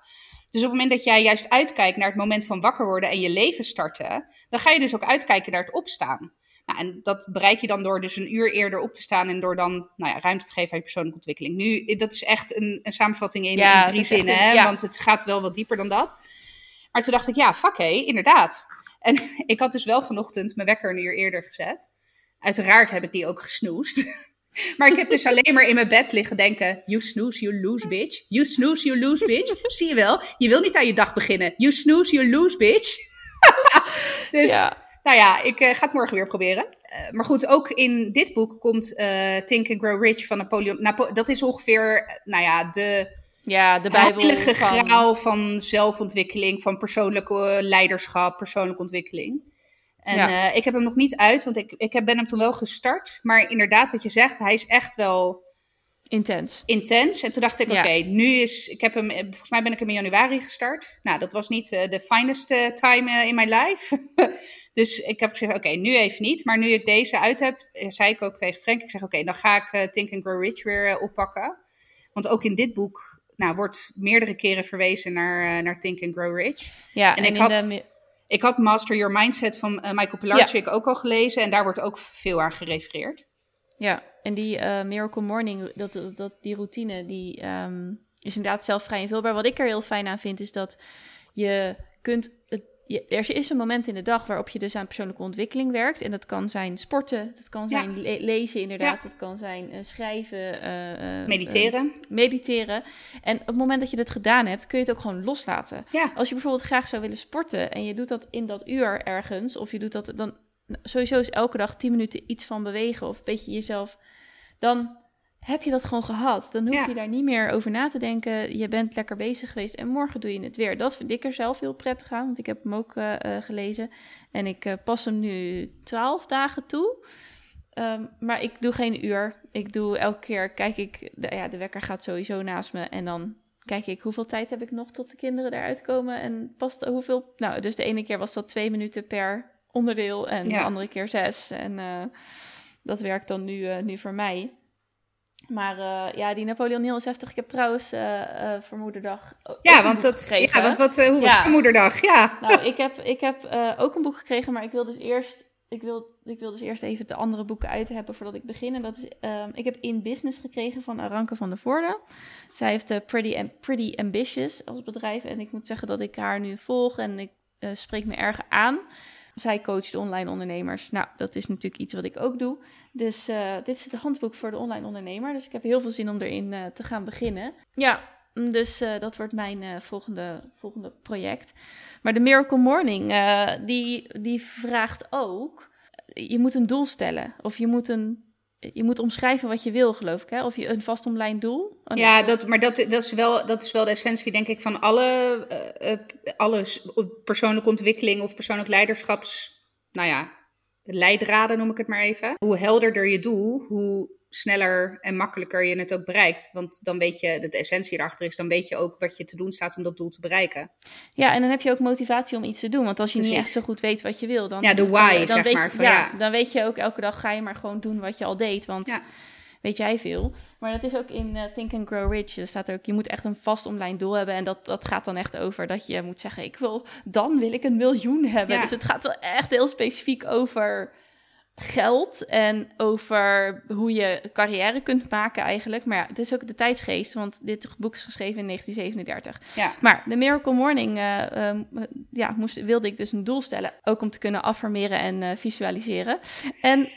Dus op het moment dat jij juist uitkijkt naar het moment van wakker worden en je leven starten, dan ga je dus ook uitkijken naar het opstaan. Nou, en dat bereik je dan door dus een uur eerder op te staan en door dan nou ja, ruimte te geven aan je persoonlijke ontwikkeling. Nu, dat is echt een, een samenvatting in, Ja, in dat drie zinnen, een- hè, ja. want het gaat wel wat dieper dan dat. Maar toen dacht ik, ja, fuck hé, inderdaad. En ik had dus wel vanochtend mijn wekker een uur eerder gezet. Uiteraard heb ik die ook gesnoest. Maar ik heb dus alleen maar in mijn bed liggen denken: You snooze, you lose, bitch. You snooze, you lose, bitch. Zie je wel? Je wil niet aan je dag beginnen. You snooze, you lose, bitch. dus, Ja. nou ja, ik eh, ga het morgen weer proberen. Eh, maar goed, ook in dit boek komt eh, Think and Grow Rich van Napoleon. Napo dat is ongeveer, nou ja, de ja, de Bijbel heilige van... graal van zelfontwikkeling, van persoonlijke leiderschap, persoonlijke ontwikkeling. En Ja. eh, ik heb hem nog niet uit, want ik, ik heb, ben hem toen wel gestart. Maar inderdaad, wat je zegt, hij is echt wel Intens. intens. En toen dacht ik, Ja. oké, nu is... Ik heb hem, eh, volgens mij ben ik hem in januari gestart. Nou, dat was niet eh, de finest eh, time in mijn life. dus ik heb gezegd, oké, nu even niet. Maar nu ik deze uit heb, zei ik ook tegen Frank, ik zeg, oké, dan ga ik Think and Grow Rich weer oppakken. Want ook in dit boek nou, wordt meerdere keren verwezen naar, naar Think and Grow Rich. Ja, En en, ik had- de... Ik had Master Your Mindset van eh, Michael Pilarczyk ook al gelezen. En daar wordt ook veel aan gerefereerd. Ja, en die eh, Miracle Morning, dat, dat, die routine, die ehm, is inderdaad zelf vrij invulbaar. Wat ik er heel fijn aan vind, is dat je kunt... Je, er is een moment in de dag waarop je dus aan persoonlijke ontwikkeling werkt. En dat kan zijn sporten, dat kan Ja. zijn le- lezen inderdaad, Ja. dat kan zijn eh, schrijven. eh, eh, Mediteren. mediteren. En op het moment dat je dat gedaan hebt, kun je het ook gewoon loslaten. ja, Als je bijvoorbeeld graag zou willen sporten en je doet dat in dat uur ergens, of je doet dat dan sowieso is elke dag 10 minuten iets van bewegen of een beetje jezelf, dan heb je dat gewoon gehad. Dan hoef Ja. je daar niet meer over na te denken. Je bent lekker bezig geweest en morgen doe je het weer. Dat vind ik er zelf heel prettig aan, want ik heb hem ook eh, eh, gelezen en ik eh, pas hem nu 12 dagen toe. Ehm, maar ik doe geen uur. Ik doe elke keer, kijk ik, de, ja, de wekker gaat sowieso naast me en dan kijk ik hoeveel tijd heb ik nog tot de kinderen eruit komen en past hoeveel. Nou, dus de ene keer was dat twee minuten per onderdeel en Ja. de andere keer zes. En dat werkt dan nu, nu voor mij. Maar eh, ja, die Napoleon Hill is heftig. Ik heb trouwens eh, eh, voor moederdag ook ja want, dat, gekregen. ja, want wat, hoe was Ja. je moederdag? Ja. Nou, ik heb, ik heb ook een boek gekregen, maar ik wil dus eerst. Ik wil, ik wil dus eerst even de andere boeken uit hebben voordat ik begin. En dat is, ehm, ik heb In Business gekregen van Aranke van der Voorde. Zij heeft Pretty, Am- Pretty Ambitious als bedrijf. En ik moet zeggen dat ik haar nu volg en ik spreek me erg aan. Zij coacht online ondernemers. Nou, dat is natuurlijk iets wat ik ook doe. Dus eh, dit is het handboek voor de online ondernemer. Dus ik heb heel veel zin om erin eh, te gaan beginnen. Ja, dus eh, dat wordt mijn volgende, volgende project. Maar de Miracle Morning, die, die vraagt ook... Je moet een doel stellen. Of je moet, een, je moet omschrijven wat je wil, geloof ik. Hè? Of je een vast omlijnd doel. Ja, dat, maar dat, dat, is wel, dat is wel de essentie, denk ik, van alle, eh, eh, alle s- persoonlijke ontwikkeling of persoonlijk leiderschaps, nou ja, leidraden noem ik het maar even. Hoe helderder je doel, hoe sneller en makkelijker je het ook bereikt. Want dan weet je, dat de essentie erachter is, dan weet je ook wat je te doen staat om dat doel te bereiken. Ja, en dan heb je ook motivatie om iets te doen. Want als je niet echt zo goed weet wat je wil, dan... Ja, de why, dan, zeg weet maar, Je, van ja, ja. dan weet je ook elke dag ga je maar gewoon doen wat je al deed. Want Ja. weet jij veel. Maar dat is ook in eh, Think and Grow Rich. Er staat ook, je moet echt een vast online doel hebben. En dat, dat gaat dan echt over dat je moet zeggen, ik wil, dan wil ik een miljoen hebben. Ja. Dus het gaat wel echt heel specifiek over geld en over hoe je carrière kunt maken eigenlijk. Maar ja, het is ook de tijdsgeest, want dit boek is geschreven in 1937. Ja. Maar de Miracle Morning eh, ehm, ja, moest, wilde ik dus een doel stellen. Ook om te kunnen affirmeren en eh, visualiseren. En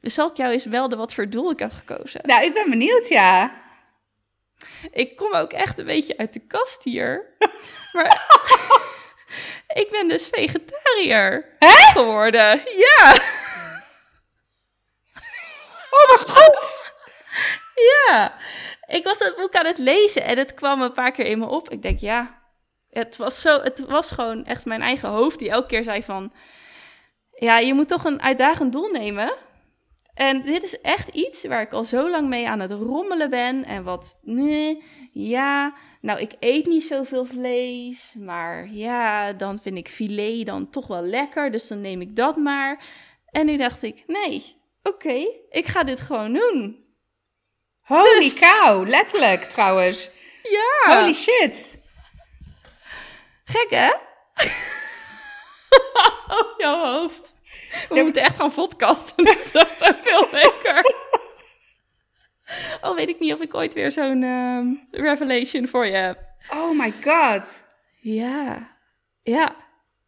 zal ik jou eens melden wat voor doel ik heb gekozen? Nou, ik ben benieuwd, ja. Ik kom ook echt een beetje uit de kast hier. Maar ik ben dus vegetariër geworden. Ja, Oh mijn god! ja. Ik was dat boek aan het lezen en het kwam een paar keer in me op. Ik denk, ja, het was, zo, het was gewoon echt mijn eigen hoofd die elke keer zei van... Ja, je moet toch een uitdagend doel nemen. En dit is echt iets waar ik al zo lang mee aan het rommelen ben. En wat, nee, ja, nou ik eet niet zoveel vlees. Maar ja, dan vind ik filet dan toch wel lekker. Dus dan neem ik dat maar. En nu dacht ik, nee, oké, ik ga dit gewoon doen. Holy Dus- cow, letterlijk trouwens. Ja, Holy shit. gek hè? oh, jouw hoofd. We Ja, moeten echt gaan podcasten. Dat is zoveel lekker. Al weet ik niet of ik ooit weer zo'n ehm, revelation voor je heb. Oh my god. Ja, ja.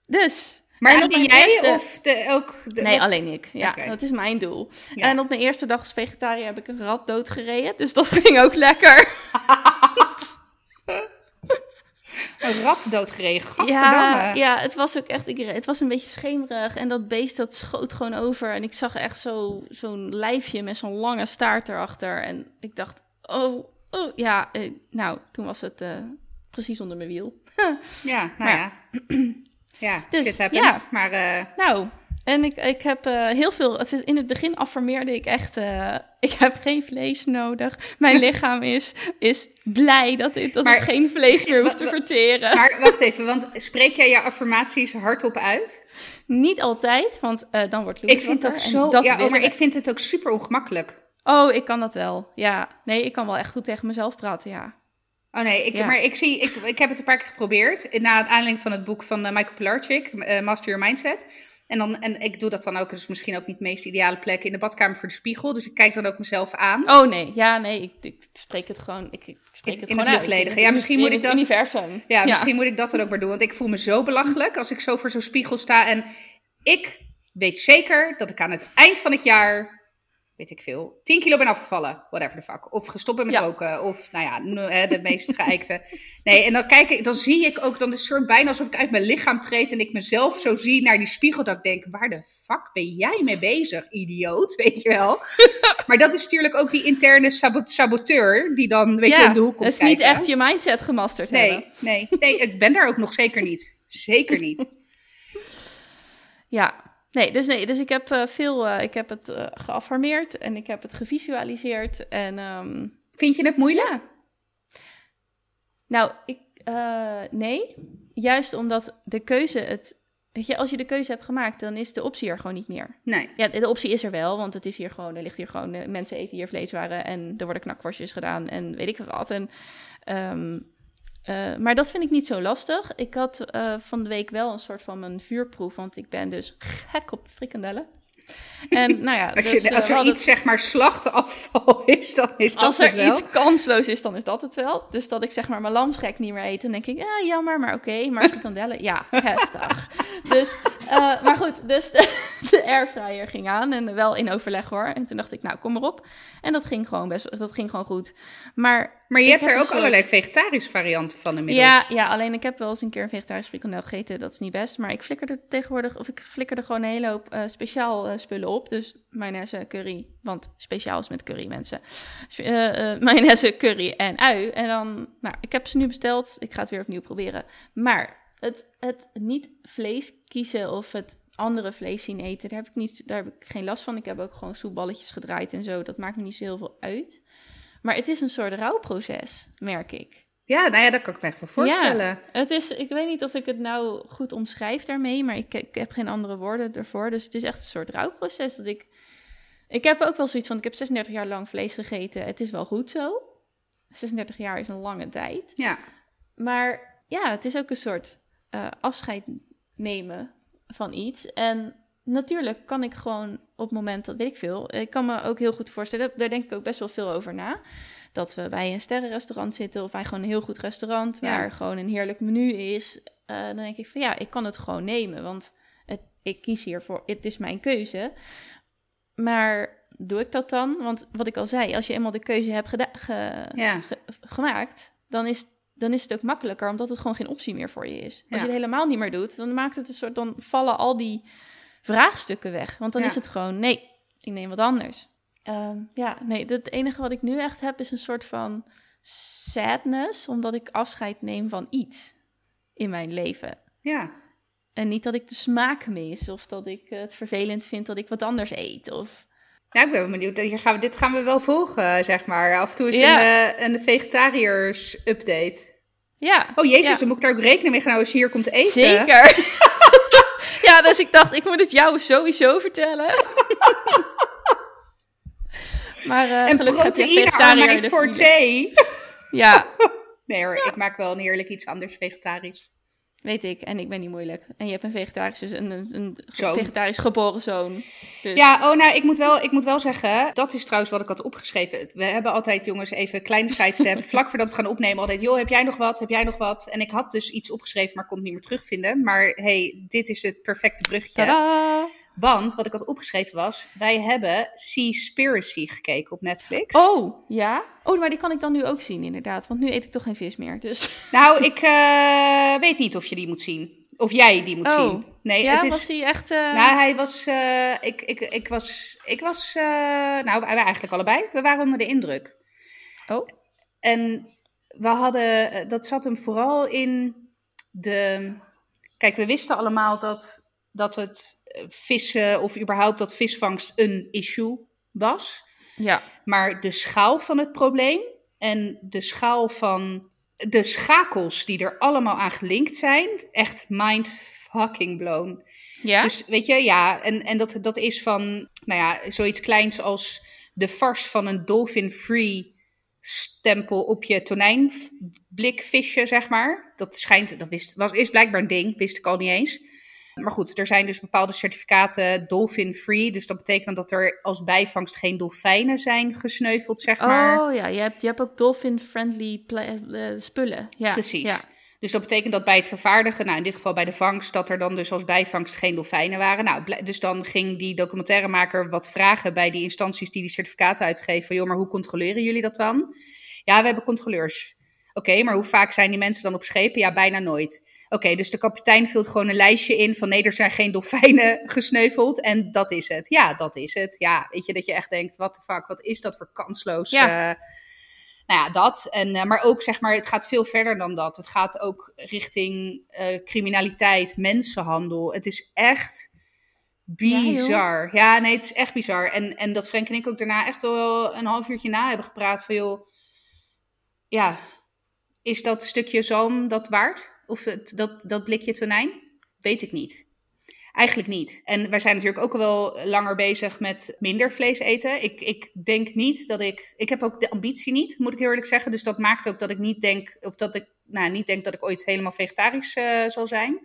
Dus. Maar alleen jij eerste- of de, ook... De, Nee, wat- alleen ik. Ja, dat is mijn doel. Ja. En op mijn eerste dag als vegetariër heb ik een rat doodgereden. Dus dat ging ook lekker. Een rat doodgereden, Ja, ja, het was ook echt. Ik, het was een beetje schemerig. En dat beest dat schoot gewoon over. En ik zag echt zo- zo'n lijfje met zo'n lange staart erachter. En ik dacht, oh, oh ja. eh, nou, toen was het eh, precies onder mijn wiel. Ja, nou Maar ja. Ja, Dus, ja. Maar eh, Nou, en ik, ik heb eh, heel veel. Het is, in het begin affirmeerde ik echt. eh, ik heb geen vlees nodig. Mijn lichaam is, is blij dat, ik, dat Maar- ik geen vlees meer hoef te verteren. maar wacht even, want spreek jij je affirmaties hardop uit? Niet altijd, want eh, dan wordt Louis Ik vind dat zo... dat ja, oh, maar ik vind het ook super ongemakkelijk. Oh, ik kan dat wel. Ja. Nee, ik kan wel echt goed tegen mezelf praten, ja. Oh nee, ik, Ja. maar ik, zie, ik, ik heb het een paar keer geprobeerd. Na het aanleiding van het boek van Michael Pilarczyk, Master Your Mindset. En, dan, en ik doe dat dan ook, dus misschien ook niet de meest ideale plek in de badkamer voor de spiegel. Dus ik kijk dan ook mezelf aan. Oh nee, ja, nee, ik, ik spreek het gewoon. Ik, ik spreek In- het in gewoon het uit. luchtledige. In Ja, misschien in moet ik dat- universum. Ja, misschien moet ik dat dan ook maar doen. Want ik voel me zo belachelijk als ik zo voor zo'n spiegel sta. En ik weet zeker dat ik aan het eind van het jaar, weet ik veel, 10 kilo ben afgevallen. Whatever the fuck. Of gestopt met Ja. roken. Of nou ja, de meest geëikte. Nee, en dan kijk ik, dan zie ik ook, dan is het soort bijna alsof ik uit mijn lichaam treed. En ik mezelf zo zie naar die spiegel. Dat ik denk, waar de fuck ben jij mee bezig, idioot? Weet je wel. maar dat is natuurlijk ook die interne sabot- saboteur. Die dan, weet je, in de hoek komt dat is niet echt je mindset gemasterd hebben. Nee, nee, nee, ik ben daar ook nog zeker niet. Zeker niet. Ja, nee, dus nee, dus ik heb eh, veel, eh, ik heb het geaffirmeerd en ik heb het gevisualiseerd en ehm, Vind je het moeilijk? ja. Nou, ik, nee, juist omdat de keuze het, weet je, als je de keuze hebt gemaakt, dan is de optie er gewoon niet meer. Nee. Ja, de optie is er wel, want het is hier gewoon, er ligt hier gewoon, mensen eten hier vleeswaren en er worden knakworstjes gedaan en weet ik wat. En, ehm, eh, maar dat vind ik niet zo lastig. Ik had eh, van de week wel een soort van mijn vuurproef, want ik ben dus gek op frikandellen. En nou ja, Als, dus, je, eh, als er iets zeg maar slachtafval is, dan is dat als het er wel. iets kansloos is, dan is dat het wel. Dus dat ik zeg maar mijn lamsgek niet meer eet. Dan denk ik, ja, jammer, maar oké. Maar frikandellen, ja, heftig. Dus, maar goed, dus de, de airfryer ging aan. En wel in overleg hoor. En toen dacht ik, nou, kom erop. En dat ging gewoon best, dat ging gewoon goed. Maar Maar je ik hebt heb er ook soort- allerlei vegetarische varianten van inmiddels. ja, ja, alleen ik heb wel eens een keer een vegetarische frikandel gegeten. Dat is niet best. Maar ik flikkerde tegenwoordig, of ik flikkerde gewoon een hele hoop eh, speciaal eh, spullen op. Dus mayonaise, curry. Want speciaal is met curry, mensen. Eh, mayonaise, curry en ui. En dan, nou, ik heb ze nu besteld. Ik ga het weer opnieuw proberen. Maar het, het niet vlees kiezen of het andere vlees zien eten, daar heb ik, niet, daar heb ik geen last van. Ik heb ook gewoon soepballetjes gedraaid en zo. Dat maakt me niet zo heel veel uit. Maar het is een soort rouwproces, merk ik. Ja, nou ja, dat kan ik me echt wel voorstellen. Het is, ik weet niet of ik het nou goed omschrijf daarmee, maar ik, ik heb geen andere woorden ervoor. Dus het is echt een soort rouwproces dat ik... Ik heb ook wel zoiets van, ik heb 36 jaar lang vlees gegeten. Het is wel goed zo. 36 jaar is een lange tijd. Ja. Maar ja, het is ook een soort eh, afscheid nemen van iets. En natuurlijk kan ik gewoon op het moment, dat weet ik veel, ik kan me ook heel goed voorstellen, daar denk ik ook best wel veel over na. Dat we bij een sterrenrestaurant zitten of bij gewoon een heel goed restaurant Ja. waar gewoon een heerlijk menu is. eh, dan denk ik van ja, ik kan het gewoon nemen, want het, ik kies hiervoor, het is mijn keuze. Maar doe ik dat dan? Want wat ik al zei, als je eenmaal de keuze hebt ge- Ja. ge- gemaakt, dan is, dan is het ook makkelijker, omdat het gewoon geen optie meer voor je is. Als je het helemaal niet meer doet, dan maakt het een soort, dan vallen al die vraagstukken weg. Want dan Ja. is het gewoon, nee, ik neem wat anders. Ehm, ja, nee, het enige wat ik nu echt heb is een soort van sadness, omdat ik afscheid neem van iets in mijn leven. Ja. En niet dat ik de smaak mis of dat ik het vervelend vind dat ik wat anders eet. Of Ja, ik ben wel benieuwd. Hier gaan we, dit gaan we wel volgen, zeg maar. Af en toe is Ja. een, eh, een vegetariërs-update. Ja. Oh jezus, Ja. dan moet ik daar ook rekening mee gaan houden als je hier komt eten. Zeker. ja, dus ik dacht, ik moet het jou sowieso vertellen. maar eh En proteïne my de forte. Ja, Nee hoor, ik maak wel een heerlijk iets anders vegetarisch. Weet ik. En ik ben niet moeilijk. En je hebt een vegetarisch, dus een, een, vegetarisch geboren zoon. Dus, Ja, oh nou, ik moet, wel, ik moet wel zeggen, dat is trouwens wat ik had opgeschreven. We hebben altijd, jongens, even een kleine sidestep. Vlak voordat we gaan opnemen, altijd, joh, heb jij nog wat? Heb jij nog wat? En ik had dus iets opgeschreven, maar kon het niet meer terugvinden. Maar hey, dit is het perfecte bruggetje. Tadaa! Want wat ik had opgeschreven was, wij hebben Seaspiracy gekeken op Netflix. Oh, ja? Oh, maar die kan ik dan nu ook zien, inderdaad. Want nu eet ik toch geen vis meer, dus... Nou, ik eh, weet niet of je die moet zien. Of jij die moet Oh. zien. Nee, ja, het is... was die echt... eh, Nou, hij was. eh, ik, ik, ik was. Ik was. nou, wij eigenlijk allebei. We waren onder de indruk. Oh, En we hadden. Dat zat hem vooral in de. Kijk, we wisten allemaal dat, dat het vissen. of überhaupt dat visvangst een issue was. ja. Maar de schaal van het probleem. en de schaal van. de schakels die er allemaal aan gelinkt zijn. echt mind fucking blown. Ja? Dus weet je, ja, en, en dat, dat is van, nou ja, zoiets kleins als de vars van een dolphin-free stempel op je tonijnblikvisje, zeg maar. Dat schijnt, dat wist, was, is blijkbaar een ding, wist ik al niet eens. Maar goed, er zijn dus bepaalde certificaten dolphin-free. Dus dat betekent dat er als bijvangst geen dolfijnen zijn gesneuveld, zeg maar. Oh ja, je hebt, je hebt ook dolphin-friendly eh, spullen. Ja, Precies. Ja. Dus dat betekent dat bij het vervaardigen, nou in dit geval bij de vangst, dat er dan dus als bijvangst geen dolfijnen waren. Nou, dus dan ging die documentairemaker wat vragen bij die instanties die die certificaten uitgeven. Van, joh, maar hoe controleren jullie dat dan? Ja, we hebben controleurs. Oké, maar hoe vaak zijn die mensen dan op schepen? Ja, bijna nooit. Oké, dus de kapitein vult gewoon een lijstje in van nee, er zijn geen dolfijnen gesneuveld. En dat is het. Ja, dat is het. Ja, weet je, dat je echt denkt, wat de fuck, wat is dat voor kansloos... Ja. eh, nou ja, dat. En, eh, maar ook, zeg maar, het gaat veel verder dan dat. Het gaat ook richting eh, criminaliteit, mensenhandel. Het is echt bizar. Ja, nee, het is echt bizar. En, en dat Frank en ik ook daarna echt wel een half uurtje na hebben gepraat van, joh, ja, is dat stukje zalm dat waard? Of dat, dat blikje tonijn? Weet ik niet. Eigenlijk niet. En wij zijn natuurlijk ook al wel langer bezig met minder vlees eten. Ik, ik denk niet dat ik. Ik heb ook de ambitie niet, moet ik heel eerlijk zeggen. Dus dat maakt ook dat ik niet denk. Of dat ik nou, niet denk dat ik ooit helemaal vegetarisch eh, zal zijn.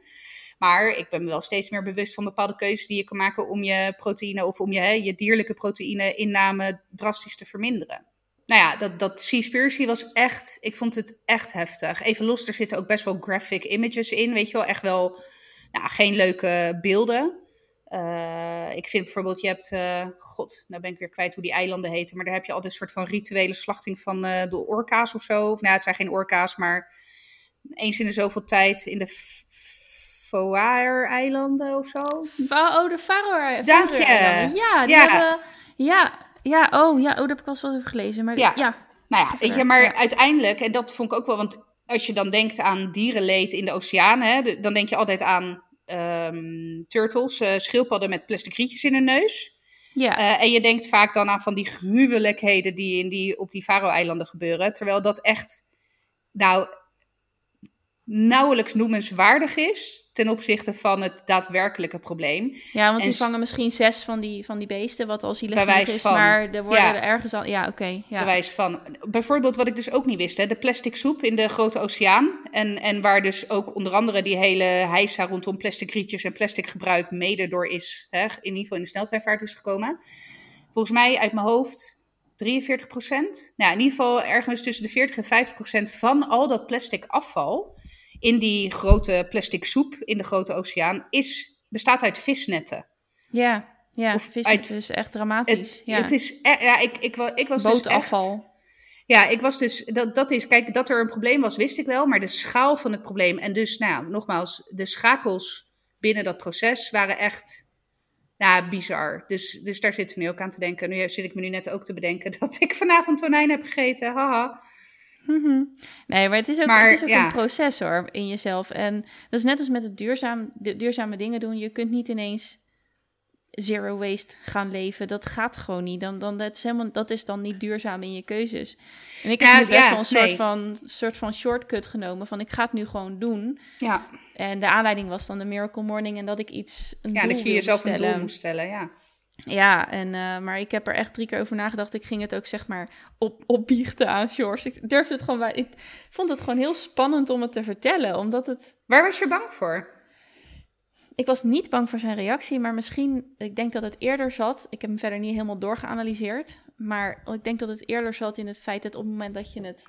Maar ik ben me wel steeds meer bewust van bepaalde keuzes die je kan maken om je proteïne of om je, hè, je dierlijke proteïne-inname drastisch te verminderen. Nou ja, dat, dat Seaspiracy was echt, ik vond het echt heftig. Even los, er zitten ook best wel graphic images in, weet je wel. Echt wel, nou, geen leuke beelden. Uh, ik vind bijvoorbeeld, je hebt, uh, god, nou ben ik weer kwijt hoe die eilanden heten, maar daar heb je altijd een soort van rituele slachting van uh, de orka's of zo. Of nou, het zijn geen orka's, maar eens in de zoveel tijd in de Faroe-eilanden of zo. Oh, de Faroe-eilanden. Dank je. Ja, die Ja. hebben... Ja, ja, oh, ja, oh, daar heb ik al eens wat over gelezen. Maar Ja. ja. Nou ja, weet je, maar Ja. uiteindelijk, en dat vond ik ook wel, want als je dan denkt aan dierenleed in de de- dan denk je altijd aan ehm, turtles, eh, schildpadden met plastic rietjes in hun neus. ja. Eh, en je denkt vaak dan aan van die gruwelijkheden die, in die op die Faroe-eilanden gebeuren. Terwijl dat echt, nou, nauwelijks noemenswaardig is ten opzichte van het daadwerkelijke probleem. ja, want en die vangen misschien zes van die, van die beesten, wat al zielig is. van. Maar er worden Ja. er ergens al... Ja, oké. ja. Bewijs van. Bijvoorbeeld wat ik dus ook niet wist, hè, de plastic soep in de grote oceaan. En, en waar dus ook onder andere die hele heisa rondom plastic rietjes en plastic gebruik mede door is, hè, in ieder geval in de sneltreinvaart is gekomen. Volgens mij uit mijn hoofd 43 procent. Nou, in ieder geval ergens tussen de 40 en 50 procent van al dat plastic afval in die grote plastic soep in de grote oceaan is, bestaat uit visnetten. Ja, ja. Of vis, uit- het is echt dramatisch. Het, ja. het is, e- ja, ik, ik, wa- ik was dus echt... Ja, ik was dus, dat, dat is, kijk, dat er een probleem was, wist ik wel, maar de schaal van het probleem en dus, nou, nogmaals, de schakels binnen dat proces waren echt, nou, bizar. Dus, dus daar zitten we nu ook aan te denken. Nu zit ik me nu net ook te bedenken dat ik vanavond tonijn heb gegeten, haha. Mhm. Nee, maar het is ook, Maar, het is ook ja. een proces hoor, in jezelf. En dat is net als met het duurzaam, de duurzame dingen doen. Je kunt niet ineens zero waste gaan leven. Dat gaat gewoon niet. Dan, dan, dat, is helemaal, dat is dan niet duurzaam in je keuzes. En ik heb Ja, nu best ja, wel een soort, nee. van, soort van shortcut genomen. Van ik ga het nu gewoon doen. Ja, En de aanleiding was dan de Miracle Morning. En dat ik iets. Een ja doel dat je jezelf een doel moest stellen, ja. Ja, en, eh, maar ik heb er echt drie keer over nagedacht. Ik ging het ook zeg maar op, opbiechten aan George. Ik durfde het gewoon bij. Ik vond het gewoon heel spannend om het te vertellen. Omdat het. Waar was je bang voor? Ik was niet bang voor zijn reactie, maar misschien. Ik denk dat het eerder zat. Ik heb hem verder niet helemaal doorgeanalyseerd. Maar ik denk dat het eerder zat in het feit dat op het moment dat je het.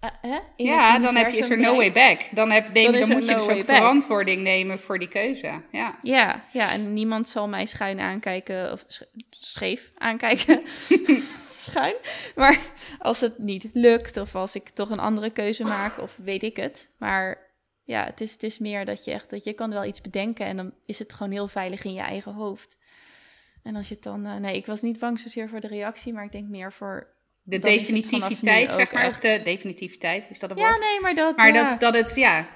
Eh, hè, ja, dan heb je, is er no way back. Dan, heb, neem, Dan moet je dus way ook back. verantwoording nemen voor die keuze. Ja. Ja, ja, en niemand zal mij schuin aankijken, of sch- scheef aankijken. schuin. Maar als het niet lukt, of als ik toch een andere keuze maak, of weet ik het. Maar ja, het is, het is meer dat je echt, dat je kan wel iets bedenken en dan is het gewoon heel veilig in je eigen hoofd. En als je het dan, eh, nee, ik was niet bang zozeer voor de reactie, maar ik denk meer voor, De definitiviteit, zeg maar. Of de definitiviteit, is dat een ja, woord? nee, maar dat, Maar ja. dat, dat het, ja.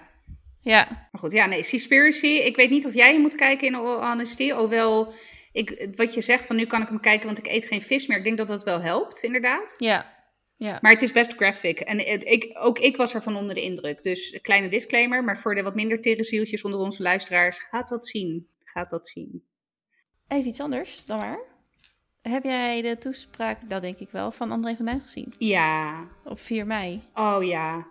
ja, Maar goed, ja, nee, Seaspiracy. Ik weet niet of jij moet kijken in honesty. Hoewel, ik, wat je zegt van nu kan ik hem kijken, want ik eet geen vis meer. Ik denk dat dat wel helpt, inderdaad. ja, ja. Maar het is best graphic. En ik, ook ik was ervan onder de indruk. Dus kleine disclaimer. Maar voor de wat minder tere zieltjes onder onze luisteraars, gaat dat zien. Gaat dat zien. Even iets anders dan maar. Heb jij de toespraak, dat denk ik wel, van André van Duin gezien? Ja. Op 4 mei. Oh ja.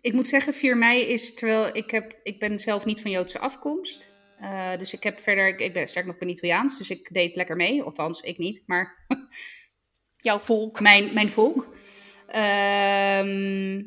Ik moet zeggen, 4 mei is, terwijl ik, heb, ik ben zelf niet van Joodse afkomst. Eh, dus ik heb verder, ik, ik ben sterk nog ben Italiaans, dus ik deed lekker mee. Althans, ik niet, maar Jouw volk. mijn, mijn volk. Ehm,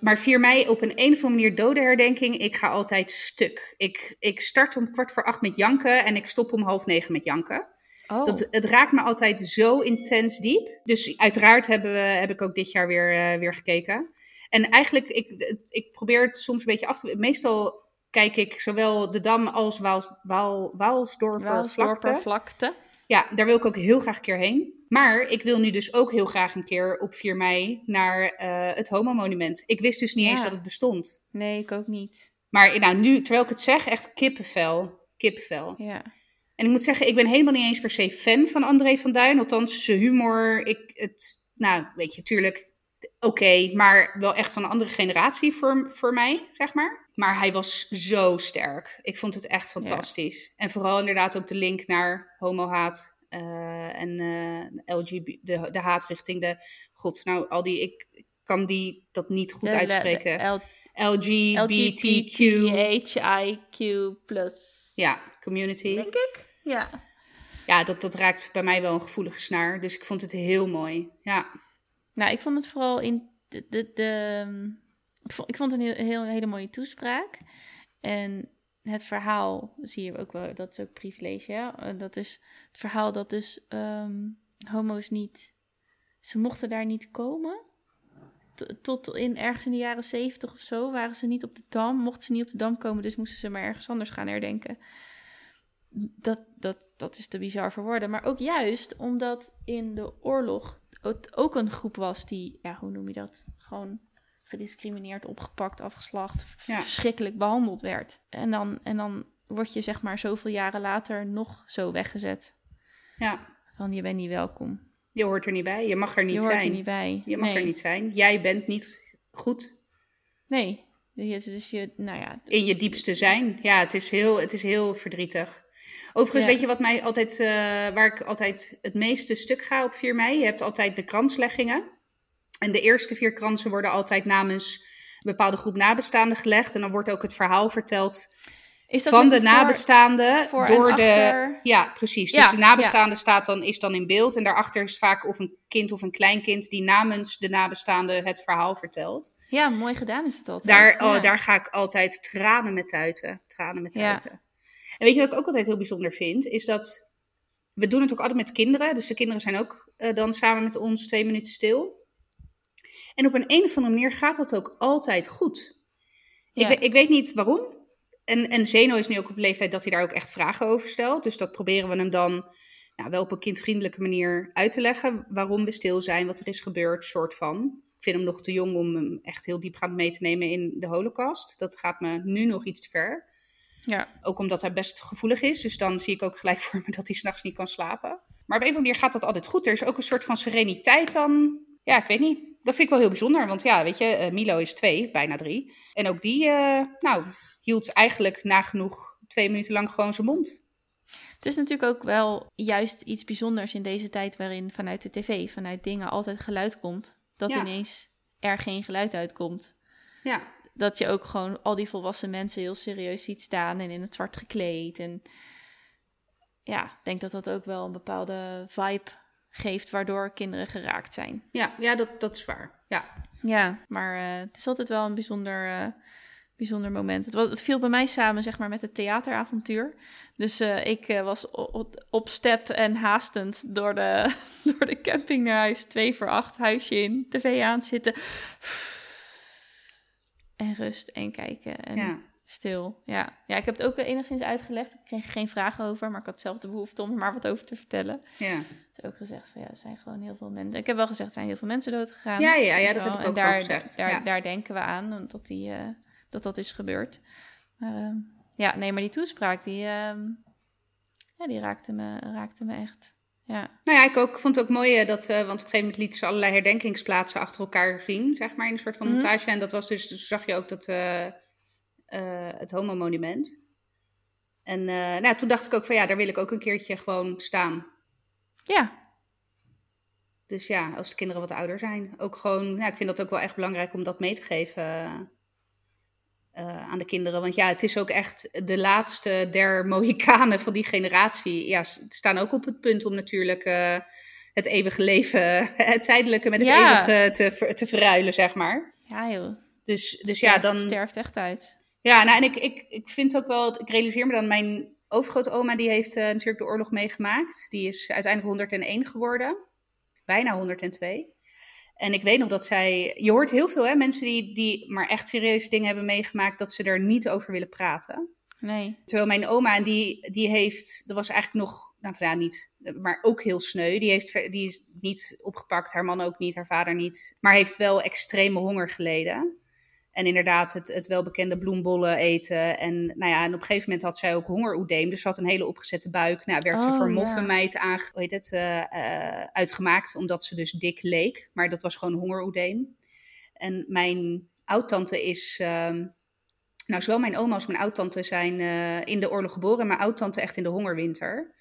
maar 4 mei op een, een of andere manier dodenherdenking, ik ga altijd stuk. Ik, ik start om kwart voor acht met janken en ik stop om half negen met janken. Oh, Dat, het raakt me altijd zo intens diep. Dus uiteraard hebben we, heb ik ook dit jaar weer, eh, weer gekeken. En eigenlijk, ik, ik probeer het soms een beetje af te... Meestal kijk ik zowel de Dam als Waals, Waal, Waalsdorper Waalsdorper vlakte. vlakte. Ja, daar wil ik ook heel graag een keer heen. Maar ik wil nu dus ook heel graag een keer op 4 mei naar eh, het Homo Monument. Ik wist dus niet Ja. eens dat het bestond. Nee, ik ook niet. Maar nou, nu, terwijl ik het zeg, echt kippenvel. Kippenvel. Ja. En ik moet zeggen, ik ben helemaal niet eens per se fan van André van Duin. Althans, zijn humor, ik, het, nou, weet je, tuurlijk, oké, maar wel echt van een andere generatie voor, voor mij, zeg maar. Maar hij was zo sterk. Ik vond het echt fantastisch. En vooral inderdaad ook de link naar homohaat eh, en eh LGB, de, de haat richting de, god, nou, al die, ik kan die dat niet goed De- uitspreken. de L- LGBTQ, ja, community. Denk ik? Ja. ja, dat, dat raakt bij mij wel een gevoelige snaar. Dus ik vond het heel mooi. Ja, Nou, ik vond het vooral in de... de, de ik, vond, ik vond het een heel, heel, hele mooie toespraak. En het verhaal, zie je ook wel, dat is ook privilege, ja. Eh, Dat is het verhaal dat dus ehm, homo's niet... Ze mochten daar niet komen. Tot in ergens in de jaren zeventig of zo waren ze niet op de Dam. Mochten ze niet op de Dam komen, dus moesten ze maar ergens anders gaan herdenken. Dat, dat, dat is te bizar voor woorden. Maar ook juist omdat in de oorlog het ook een groep was die, ja, hoe noem je dat? Gewoon gediscrimineerd, opgepakt, afgeslacht, Ja. verschrikkelijk behandeld werd. En dan, en dan word je zeg maar zoveel jaren later nog zo weggezet. ja. Van je bent niet welkom. Je hoort er niet bij. Je mag er niet je hoort zijn. er niet bij. Je mag nee. er niet zijn. Jij bent niet goed Nee. Dus dus je, nou ja. in je diepste zijn. Ja, het is heel, het is heel verdrietig. Overigens, Ja. weet je wat mij altijd, eh, waar ik altijd het meeste stuk ga op 4 mei? Je hebt altijd de kransleggingen. En de eerste vier kransen worden altijd namens een bepaalde groep nabestaanden gelegd. En dan wordt ook het verhaal verteld Is dat van de voor- voor en door de. Ja, precies. Ja, dus de nabestaande staat dan, is dan in beeld. En daarachter is vaak of een kind of een kleinkind die namens de nabestaanden het verhaal vertelt. Ja, mooi gedaan is het altijd. Daar, ja. oh, daar ga ik altijd tranen met tuiten. Tranen met tuiten. En weet je wat ik ook altijd heel bijzonder vind? Is dat we doen het ook altijd met kinderen. Dus de kinderen zijn ook eh, dan samen met ons twee minuten stil. En op een, een of andere manier gaat dat ook altijd goed. Ik, ik weet niet waarom. En, en Zeno is nu ook op leeftijd dat hij daar ook echt vragen over stelt. Dus dat proberen we hem dan nou, wel op een kindvriendelijke manier uit te leggen. Waarom we stil zijn, wat er is gebeurd, soort van. Ik vind hem nog te jong om hem echt heel diepgaand mee te nemen in de holocaust. Dat gaat me nu nog iets te ver. Ja. Ook omdat hij best gevoelig is. Dus dan zie ik ook gelijk voor me dat hij s'nachts niet kan slapen. Maar op een of andere manier gaat dat altijd goed. Er is ook een soort van sereniteit dan. Ja, ik weet niet. Dat vind ik wel heel bijzonder. Want ja, weet je, eh, Milo is twee, bijna drie. En ook die, eh, nou, hield eigenlijk nagenoeg twee minuten lang gewoon zijn mond. Het is natuurlijk ook wel juist iets bijzonders in deze tijd waarin vanuit de tv, vanuit dingen altijd geluid komt. Dat Ja. ineens er geen geluid uitkomt. Ja, Dat je ook gewoon al die volwassen mensen heel serieus ziet staan en in het zwart gekleed. En ja, ik denk dat dat ook wel een bepaalde vibe geeft waardoor kinderen geraakt zijn. ja, ja dat, dat is waar. Ja, Ja, maar eh, het is altijd wel een bijzonder, eh, bijzonder moment. Het, was, het viel bij mij samen, zeg maar, met het theateravontuur. Dus eh, ik eh, was op, op step en haastend door de, door de camping naar huis. Twee voor acht, huisje in, tv aan zitten. En rust en kijken en ja. stil. Ja. ja, ik heb het ook enigszins uitgelegd. Ik kreeg geen vragen over, maar ik had zelf de behoefte om er maar wat over te vertellen. ja. Ik heb ook gezegd van ja, er zijn gewoon heel veel mensen. Ik heb wel gezegd, er zijn heel veel mensen dood gegaan. Ja, ja, ja, dat heb ik En ook daar, gezegd. Daar, ja. daar denken we aan want dat, die, eh, dat dat is gebeurd. Maar, ehm, ja, nee, maar die toespraak, die, ehm, ja, die raakte, me, raakte me echt. Ja, Nou ja, ik ook, vond het ook mooi eh, dat, eh, want op een gegeven moment liet ze allerlei herdenkingsplaatsen achter elkaar zien, zeg maar, in een soort van Mhm. montage. En dat was dus, dus zag je ook dat, eh, het homo-monument. En nou, toen dacht ik ook van ja, daar wil ik ook een keertje gewoon staan. ja, Dus ja, als de kinderen wat ouder zijn. Ook gewoon, ja, ik vind dat ook wel echt belangrijk om dat mee te geven eh, aan de kinderen. Want ja, het is ook echt de laatste der Mohikanen van die generatie. Ja, staan ook op het punt om natuurlijk eh, het eeuwige leven, het tijdelijke met het Ja. eeuwige te, te verruilen, zeg maar. ja joh. Dus, dus ja, dan... Het sterft echt uit. Ja, nou, en ik, ik, ik vind ook wel, ik realiseer me dan, mijn overgrootoma die heeft eh, natuurlijk de oorlog meegemaakt. Die is uiteindelijk 101 geworden, bijna 102. En ik weet nog dat zij, je hoort heel veel hè, mensen die, die maar echt serieuze dingen hebben meegemaakt, dat ze er niet over willen praten. Nee. Terwijl mijn oma, die, die heeft, dat was eigenlijk nog, nou ja, niet, maar ook heel sneu. Die, heeft, die is niet opgepakt, haar man ook niet, haar vader niet. Maar heeft wel extreme honger geleden. En inderdaad, het, het welbekende bloembollen eten. En, nou ja, en op een gegeven moment had zij ook hongeroedeem. Dus ze had een hele opgezette buik. Nou, werd ze Oh, voor ja. moffenmeid aange, hoe heet het, eh, eh, uitgemaakt. Omdat ze dus dik leek. Maar dat was gewoon hongeroedeem. En mijn oudtante is... ehm, nou, zowel mijn oma als mijn oudtante zijn eh, in de oorlog geboren. En mijn oudtante echt in de hongerwinter.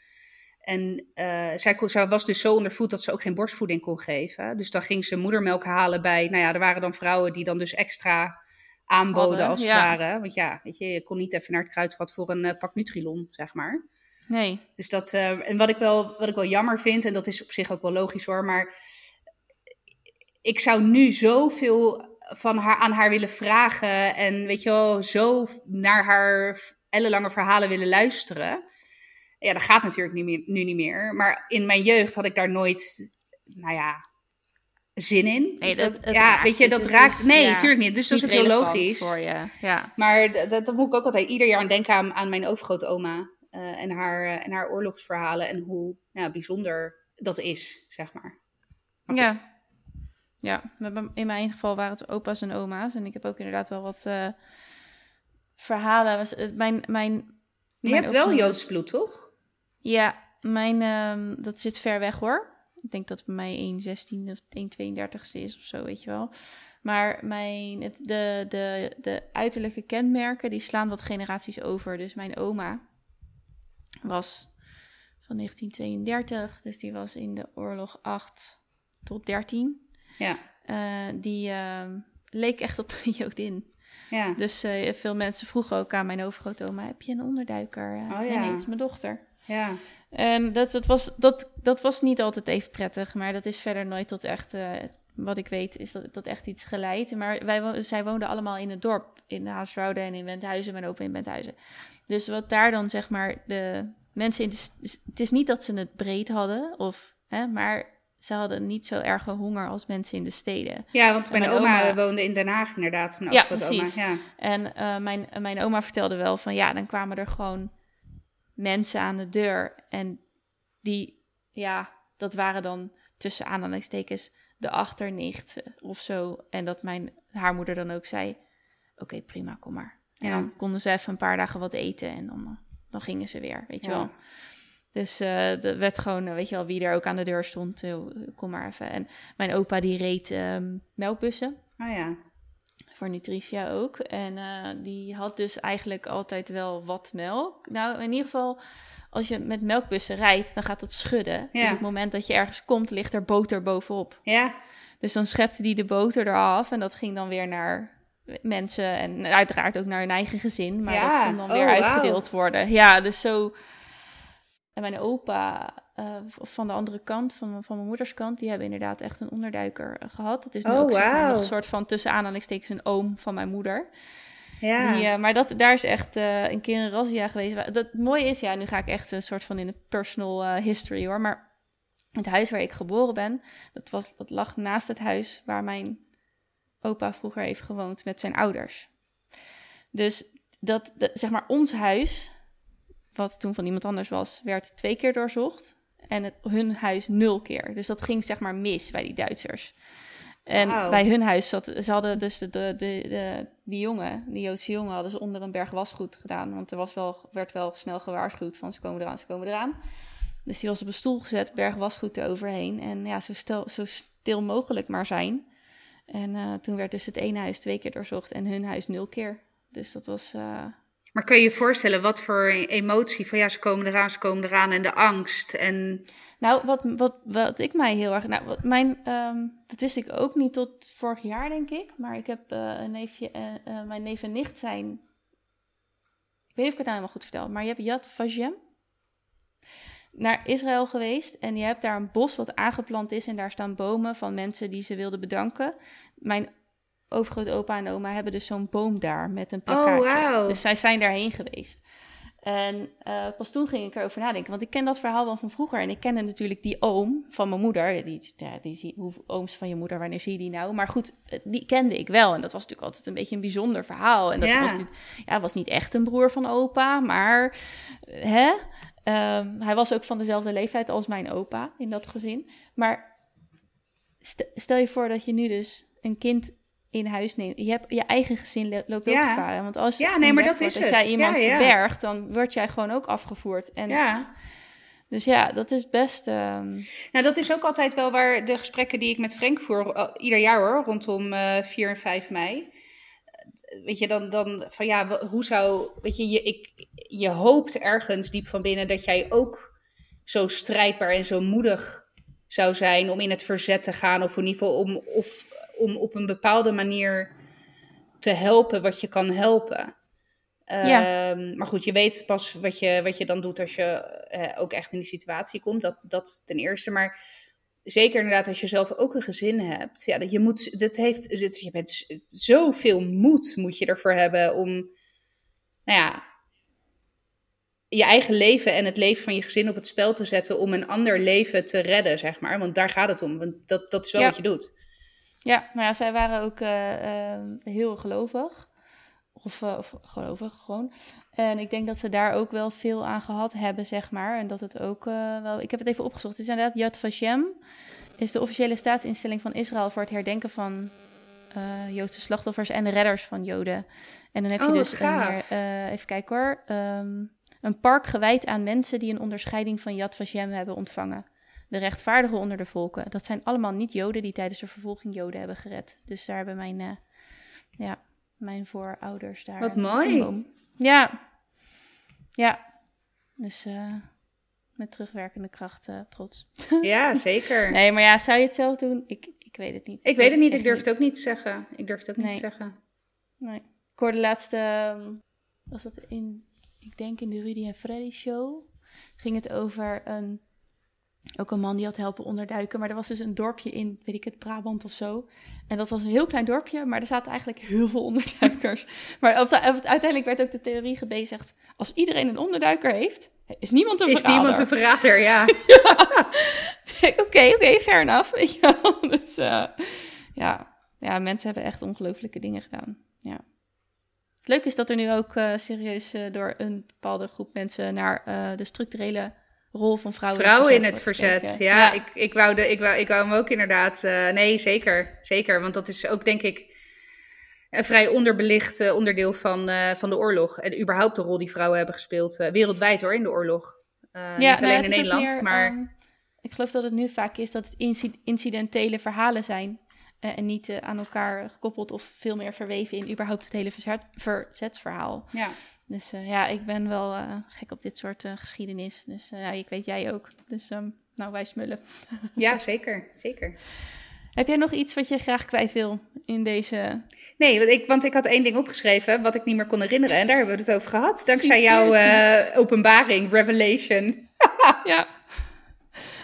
En eh, zij, kon- zij was dus zo ondervoed dat ze ook geen borstvoeding kon geven. Dus dan ging ze moedermelk halen bij... Nou ja, er waren dan vrouwen die dan dus extra aanboden Hadden, als het ja. ware. Want ja, weet je, je kon niet even naar het kruidvat voor een eh, pak Nutrilon, zeg maar. Nee. Dus dat, eh, en wat ik, wel, wat ik wel jammer vind, en dat is op zich ook wel logisch hoor, maar ik zou nu zoveel van haar, aan haar willen vragen en weet je wel, zo naar haar ellenlange verhalen willen luisteren. Ja, dat gaat natuurlijk niet meer, nu niet meer. Maar in mijn jeugd had ik daar nooit, nou ja, zin in. Nee, Dus dat- ja, weet je, dat Het raakt. is- nee, ja, natuurlijk niet. Dus dat is heel logisch. voor je. Ja. Maar dat, dat moet ik ook altijd ieder jaar aan denken aan, aan mijn overgrootoma. eh en, haar, eh, en haar oorlogsverhalen en hoe ja, bijzonder dat is, zeg maar. Ja. Ja, in mijn geval waren het opa's en oma's. En ik heb ook inderdaad wel wat eh, verhalen. Was- het- Mijn, mijn, Je hebt wel Joods bloed, toch? Ja, mijn, ehm, dat zit ver weg hoor. Ik denk dat het bij mij 1,16 of 1,32ste is of zo, weet je wel. Maar mijn, het, de, de, de uiterlijke kenmerken, die slaan wat generaties over. Dus mijn oma was van 1932, dus die was in de oorlog 8 tot 13. Ja, Eh, die ehm, leek echt op een Jodin. ja. Dus eh, veel mensen vroegen ook aan mijn overgrootoma, heb je een onderduiker? Eh, Oh, Nee, ja. nee, dat is mijn dochter. Ja. En dat, dat, was, dat, dat was niet altijd even prettig, maar dat is verder nooit tot echt, eh, wat ik weet, is dat, dat echt iets geleid. Maar wij, wo- zij woonden allemaal in het dorp, in Haasvrouwde en in Wendhuizen, mijn opa in Wendhuizen. Dus wat daar dan zeg maar de mensen in de... Het is niet dat ze het breed hadden, of, hè, maar ze hadden niet zo erge honger als mensen in de steden. Ja, want mijn, mijn oma, oma- woonde in Den Haag inderdaad. Mijn Ja, precies. Ja. En eh, mijn, mijn oma vertelde wel van ja, dan kwamen er gewoon mensen aan de deur. En die, ja, dat waren dan tussen aanhalingstekens de achternicht of zo. En dat mijn haar moeder dan ook zei: Oké, prima, kom maar. En Ja. dan konden ze even een paar dagen wat eten en dan, eh, dan gingen ze weer, weet je Ja. wel. Dus eh er werd gewoon, eh, weet je wel, wie er ook aan de deur stond, kom maar even. En mijn opa die reed ehm, melkbussen Oh ja. Voor Nutritia ook. En eh, die had dus eigenlijk altijd wel wat melk. Nou, in ieder geval, als je met melkbussen rijdt, dan gaat het schudden. Ja. Dus op het moment dat je ergens komt, ligt er boter bovenop. Ja. Dus dan schepte die de boter eraf en dat ging dan weer naar mensen en uiteraard ook naar hun eigen gezin. Maar Ja. dat kon dan weer Oh, uitgedeeld worden. Ja, dus zo... En mijn opa eh, van de andere kant, van, van mijn moeders kant, die hebben inderdaad echt een onderduiker eh, gehad. Het is nu Oh, ook zeg maar, nog een soort van tussen aanhalingstekens een oom van mijn moeder. Ja. Die, eh, maar dat, daar is echt een keer een razzia geweest. Dat mooie is, ja, nu ga ik echt een soort van in de personal history hoor. Maar het huis waar ik geboren ben, dat, was, dat lag naast het huis waar mijn opa vroeger heeft gewoond met zijn ouders. Dus dat, dat, zeg maar, ons huis, wat toen van iemand anders was, werd twee keer doorzocht. En het, hun huis nul keer. Dus dat ging zeg maar mis bij die Duitsers. En bij hun huis zat, ze hadden dus de, de, de, de- die jongen, die Joodse jongen, hadden ze onder een berg wasgoed gedaan. Want er was wel, werd wel snel gewaarschuwd van ze komen eraan, ze komen eraan. Dus die was op een stoel gezet, berg wasgoed eroverheen. En ja, zo, stel, zo stil mogelijk maar zijn. En eh, toen werd dus het ene huis twee keer doorzocht en hun huis nul keer. Dus dat was... eh, Maar kun je je voorstellen wat voor emotie van ja, ze komen eraan, ze komen eraan en de angst en Nou, wat, wat, wat ik mij heel erg. Nou, wat mijn, ehm, dat wist ik ook niet tot vorig jaar, denk ik. Maar ik heb eh, een neefje, eh, eh, mijn neef en nicht zijn. Ik weet niet of ik het nou helemaal goed vertel, maar je hebt Yad Vashem naar Israël geweest. En je hebt daar een bos wat aangeplant is. En daar staan bomen van mensen die ze wilden bedanken. Mijn overgrootopa en oma hebben dus zo'n boom daar met een plakkaatje. wauw. Dus zij zijn daarheen geweest. En eh, pas toen ging ik erover nadenken. Want ik ken dat verhaal wel van vroeger. En ik kende natuurlijk die oom van mijn moeder. Die, ja, die, zie- hoe ooms van je moeder, wanneer zie je die nou? Maar goed, eh, die kende ik wel. En dat was natuurlijk altijd een beetje een bijzonder verhaal. En dat Ja. was, niet, ja, was niet echt een broer van opa. Maar eh, hè? Ehm, hij was ook van dezelfde leeftijd als mijn opa in dat gezin. Maar st- stel je voor dat je nu dus een kind in huis neemt. Je hebt je eigen gezin lo- loopt ook Ja. gevaar. Want als Ja, nee, maar dat is Als het. jij iemand Ja, verbergt, dan word jij gewoon ook afgevoerd. En, ja. Dus ja, dat is best... ehm, Nou, dat is ook altijd wel waar de gesprekken die ik met Frank voer, eh, ieder jaar hoor, rondom eh 4 en 5 mei. Eh, Weet je, dan, dan van ja, hoe zou, weet je, je, ik, je hoopt ergens diep van binnen dat jij ook zo strijdbaar en zo moedig zou zijn om in het verzet te gaan. Of in ieder geval om, of, om op een bepaalde manier te helpen wat je kan helpen. Ja. Ehm, maar goed, je weet pas wat je, wat je dan doet als je eh, ook echt in die situatie komt. Dat, dat ten eerste. Maar zeker inderdaad als je zelf ook een gezin hebt. Ja, dat je moet, dat heeft, het- je bent zoveel moed moet je ervoor hebben om, nou ja, je eigen leven en het leven van je gezin op het spel te zetten om een ander leven te redden, zeg maar. Want daar gaat het om. Want dat, dat is wel Ja. wat je doet. Ja, maar ja, zij waren ook eh, eh, heel gelovig. Of, eh, of gelovig gewoon. En ik denk dat ze daar ook wel veel aan gehad hebben, zeg maar. En dat het ook wel... Ik heb het even opgezocht. Het is inderdaad Yad Vashem. Is de officiële staatsinstelling van Israël voor het herdenken van Joodse slachtoffers en de redders van Joden. En dan heb je Oh, dus een, eh, even kijken hoor. ehm, een park gewijd aan mensen die een onderscheiding van Yad Vashem hebben ontvangen. De rechtvaardigen onder de volken. Dat zijn allemaal niet-Joden die tijdens de vervolging Joden hebben gered. Dus daar hebben mijn, eh, ja, mijn voorouders daar. Wat mooi. Ja. Ja. Dus eh, met terugwerkende kracht eh, trots. Ja, zeker. Nee, maar ja, zou je het zelf doen? Ik, ik weet het niet. Ik weet het niet, ik durf het ook niet te zeggen. Ik durf het ook niet te zeggen. Nee. Ik hoorde laatst, ehm, was dat in, ik denk in de Rudy en Freddy show, ging het over een, ook een man die had helpen onderduiken. Maar er was dus een dorpje in, weet ik het, Brabant of zo. En dat was een heel klein dorpje, maar er zaten eigenlijk heel veel onderduikers. maar op de- op het- uiteindelijk werd ook de theorie gebezigd, als iedereen een onderduiker heeft, is niemand een Is verrader. niemand een verrader, ja. Oké, oké, fair enough. Wel. Dus eh, ja. ja, mensen hebben echt ongelooflijke dingen gedaan. Ja. Het leuke is dat er nu ook eh, serieus eh, door een bepaalde groep mensen naar eh, de structurele rol van vrouwen, Vrouwen in het verzet. gekeken. Ja, Ik, ik, wou de, ik, wou, ik wou hem ook inderdaad. nee, zeker. Zeker. Want dat is ook, denk ik. een vrij onderbelicht onderdeel van, van de oorlog. En überhaupt de rol die vrouwen hebben gespeeld. wereldwijd hoor, in de oorlog. Ja, niet nou alleen het in Nederland, meer, maar... ehm, ik geloof dat het nu vaak is dat het inci- incidentele verhalen zijn. Eh, en niet eh, aan elkaar gekoppeld of veel meer verweven in überhaupt het hele verzet, verzetsverhaal. ja. Dus eh, ja, ik ben wel gek op dit soort geschiedenis. Dus ja, ik weet jij ook. Dus ehm, nou, wij smullen. ja, zeker. zeker. Heb jij nog iets wat je graag kwijt wil in deze... Nee, want ik, want ik had één ding opgeschreven wat ik niet meer kon herinneren. En daar hebben we het over gehad. Dankzij jouw openbaring, revelation. ja.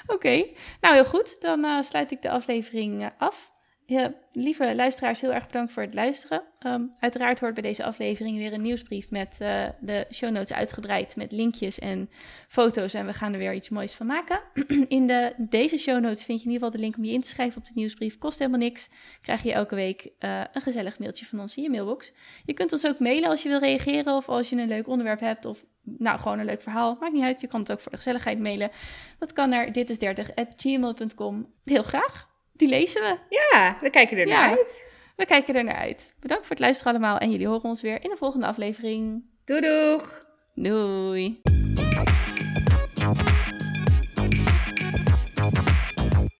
Oké, nou heel goed. Dan sluit ik de aflevering af. Ja, lieve luisteraars, heel erg bedankt voor het luisteren. Ehm, uiteraard hoort bij deze aflevering weer een nieuwsbrief met eh, de show notes uitgebreid met linkjes en foto's. En we gaan er weer iets moois van maken. In de, deze show notes vind je in ieder geval de link om je in te schrijven op de nieuwsbrief. Kost helemaal niks. Krijg je elke week eh, een gezellig mailtje van ons in je mailbox. Je kunt ons ook mailen als je wil reageren of als je een leuk onderwerp hebt of nou, gewoon een leuk verhaal. Maakt niet uit, je kan het ook voor de gezelligheid mailen. Dat kan naar ditis30.gmail.com. Heel graag. Die lezen we. Ja, we kijken er naar Ja. uit. We kijken er naar uit. Bedankt voor het luisteren allemaal en jullie horen ons weer in de volgende aflevering. Doei doeg! Doei!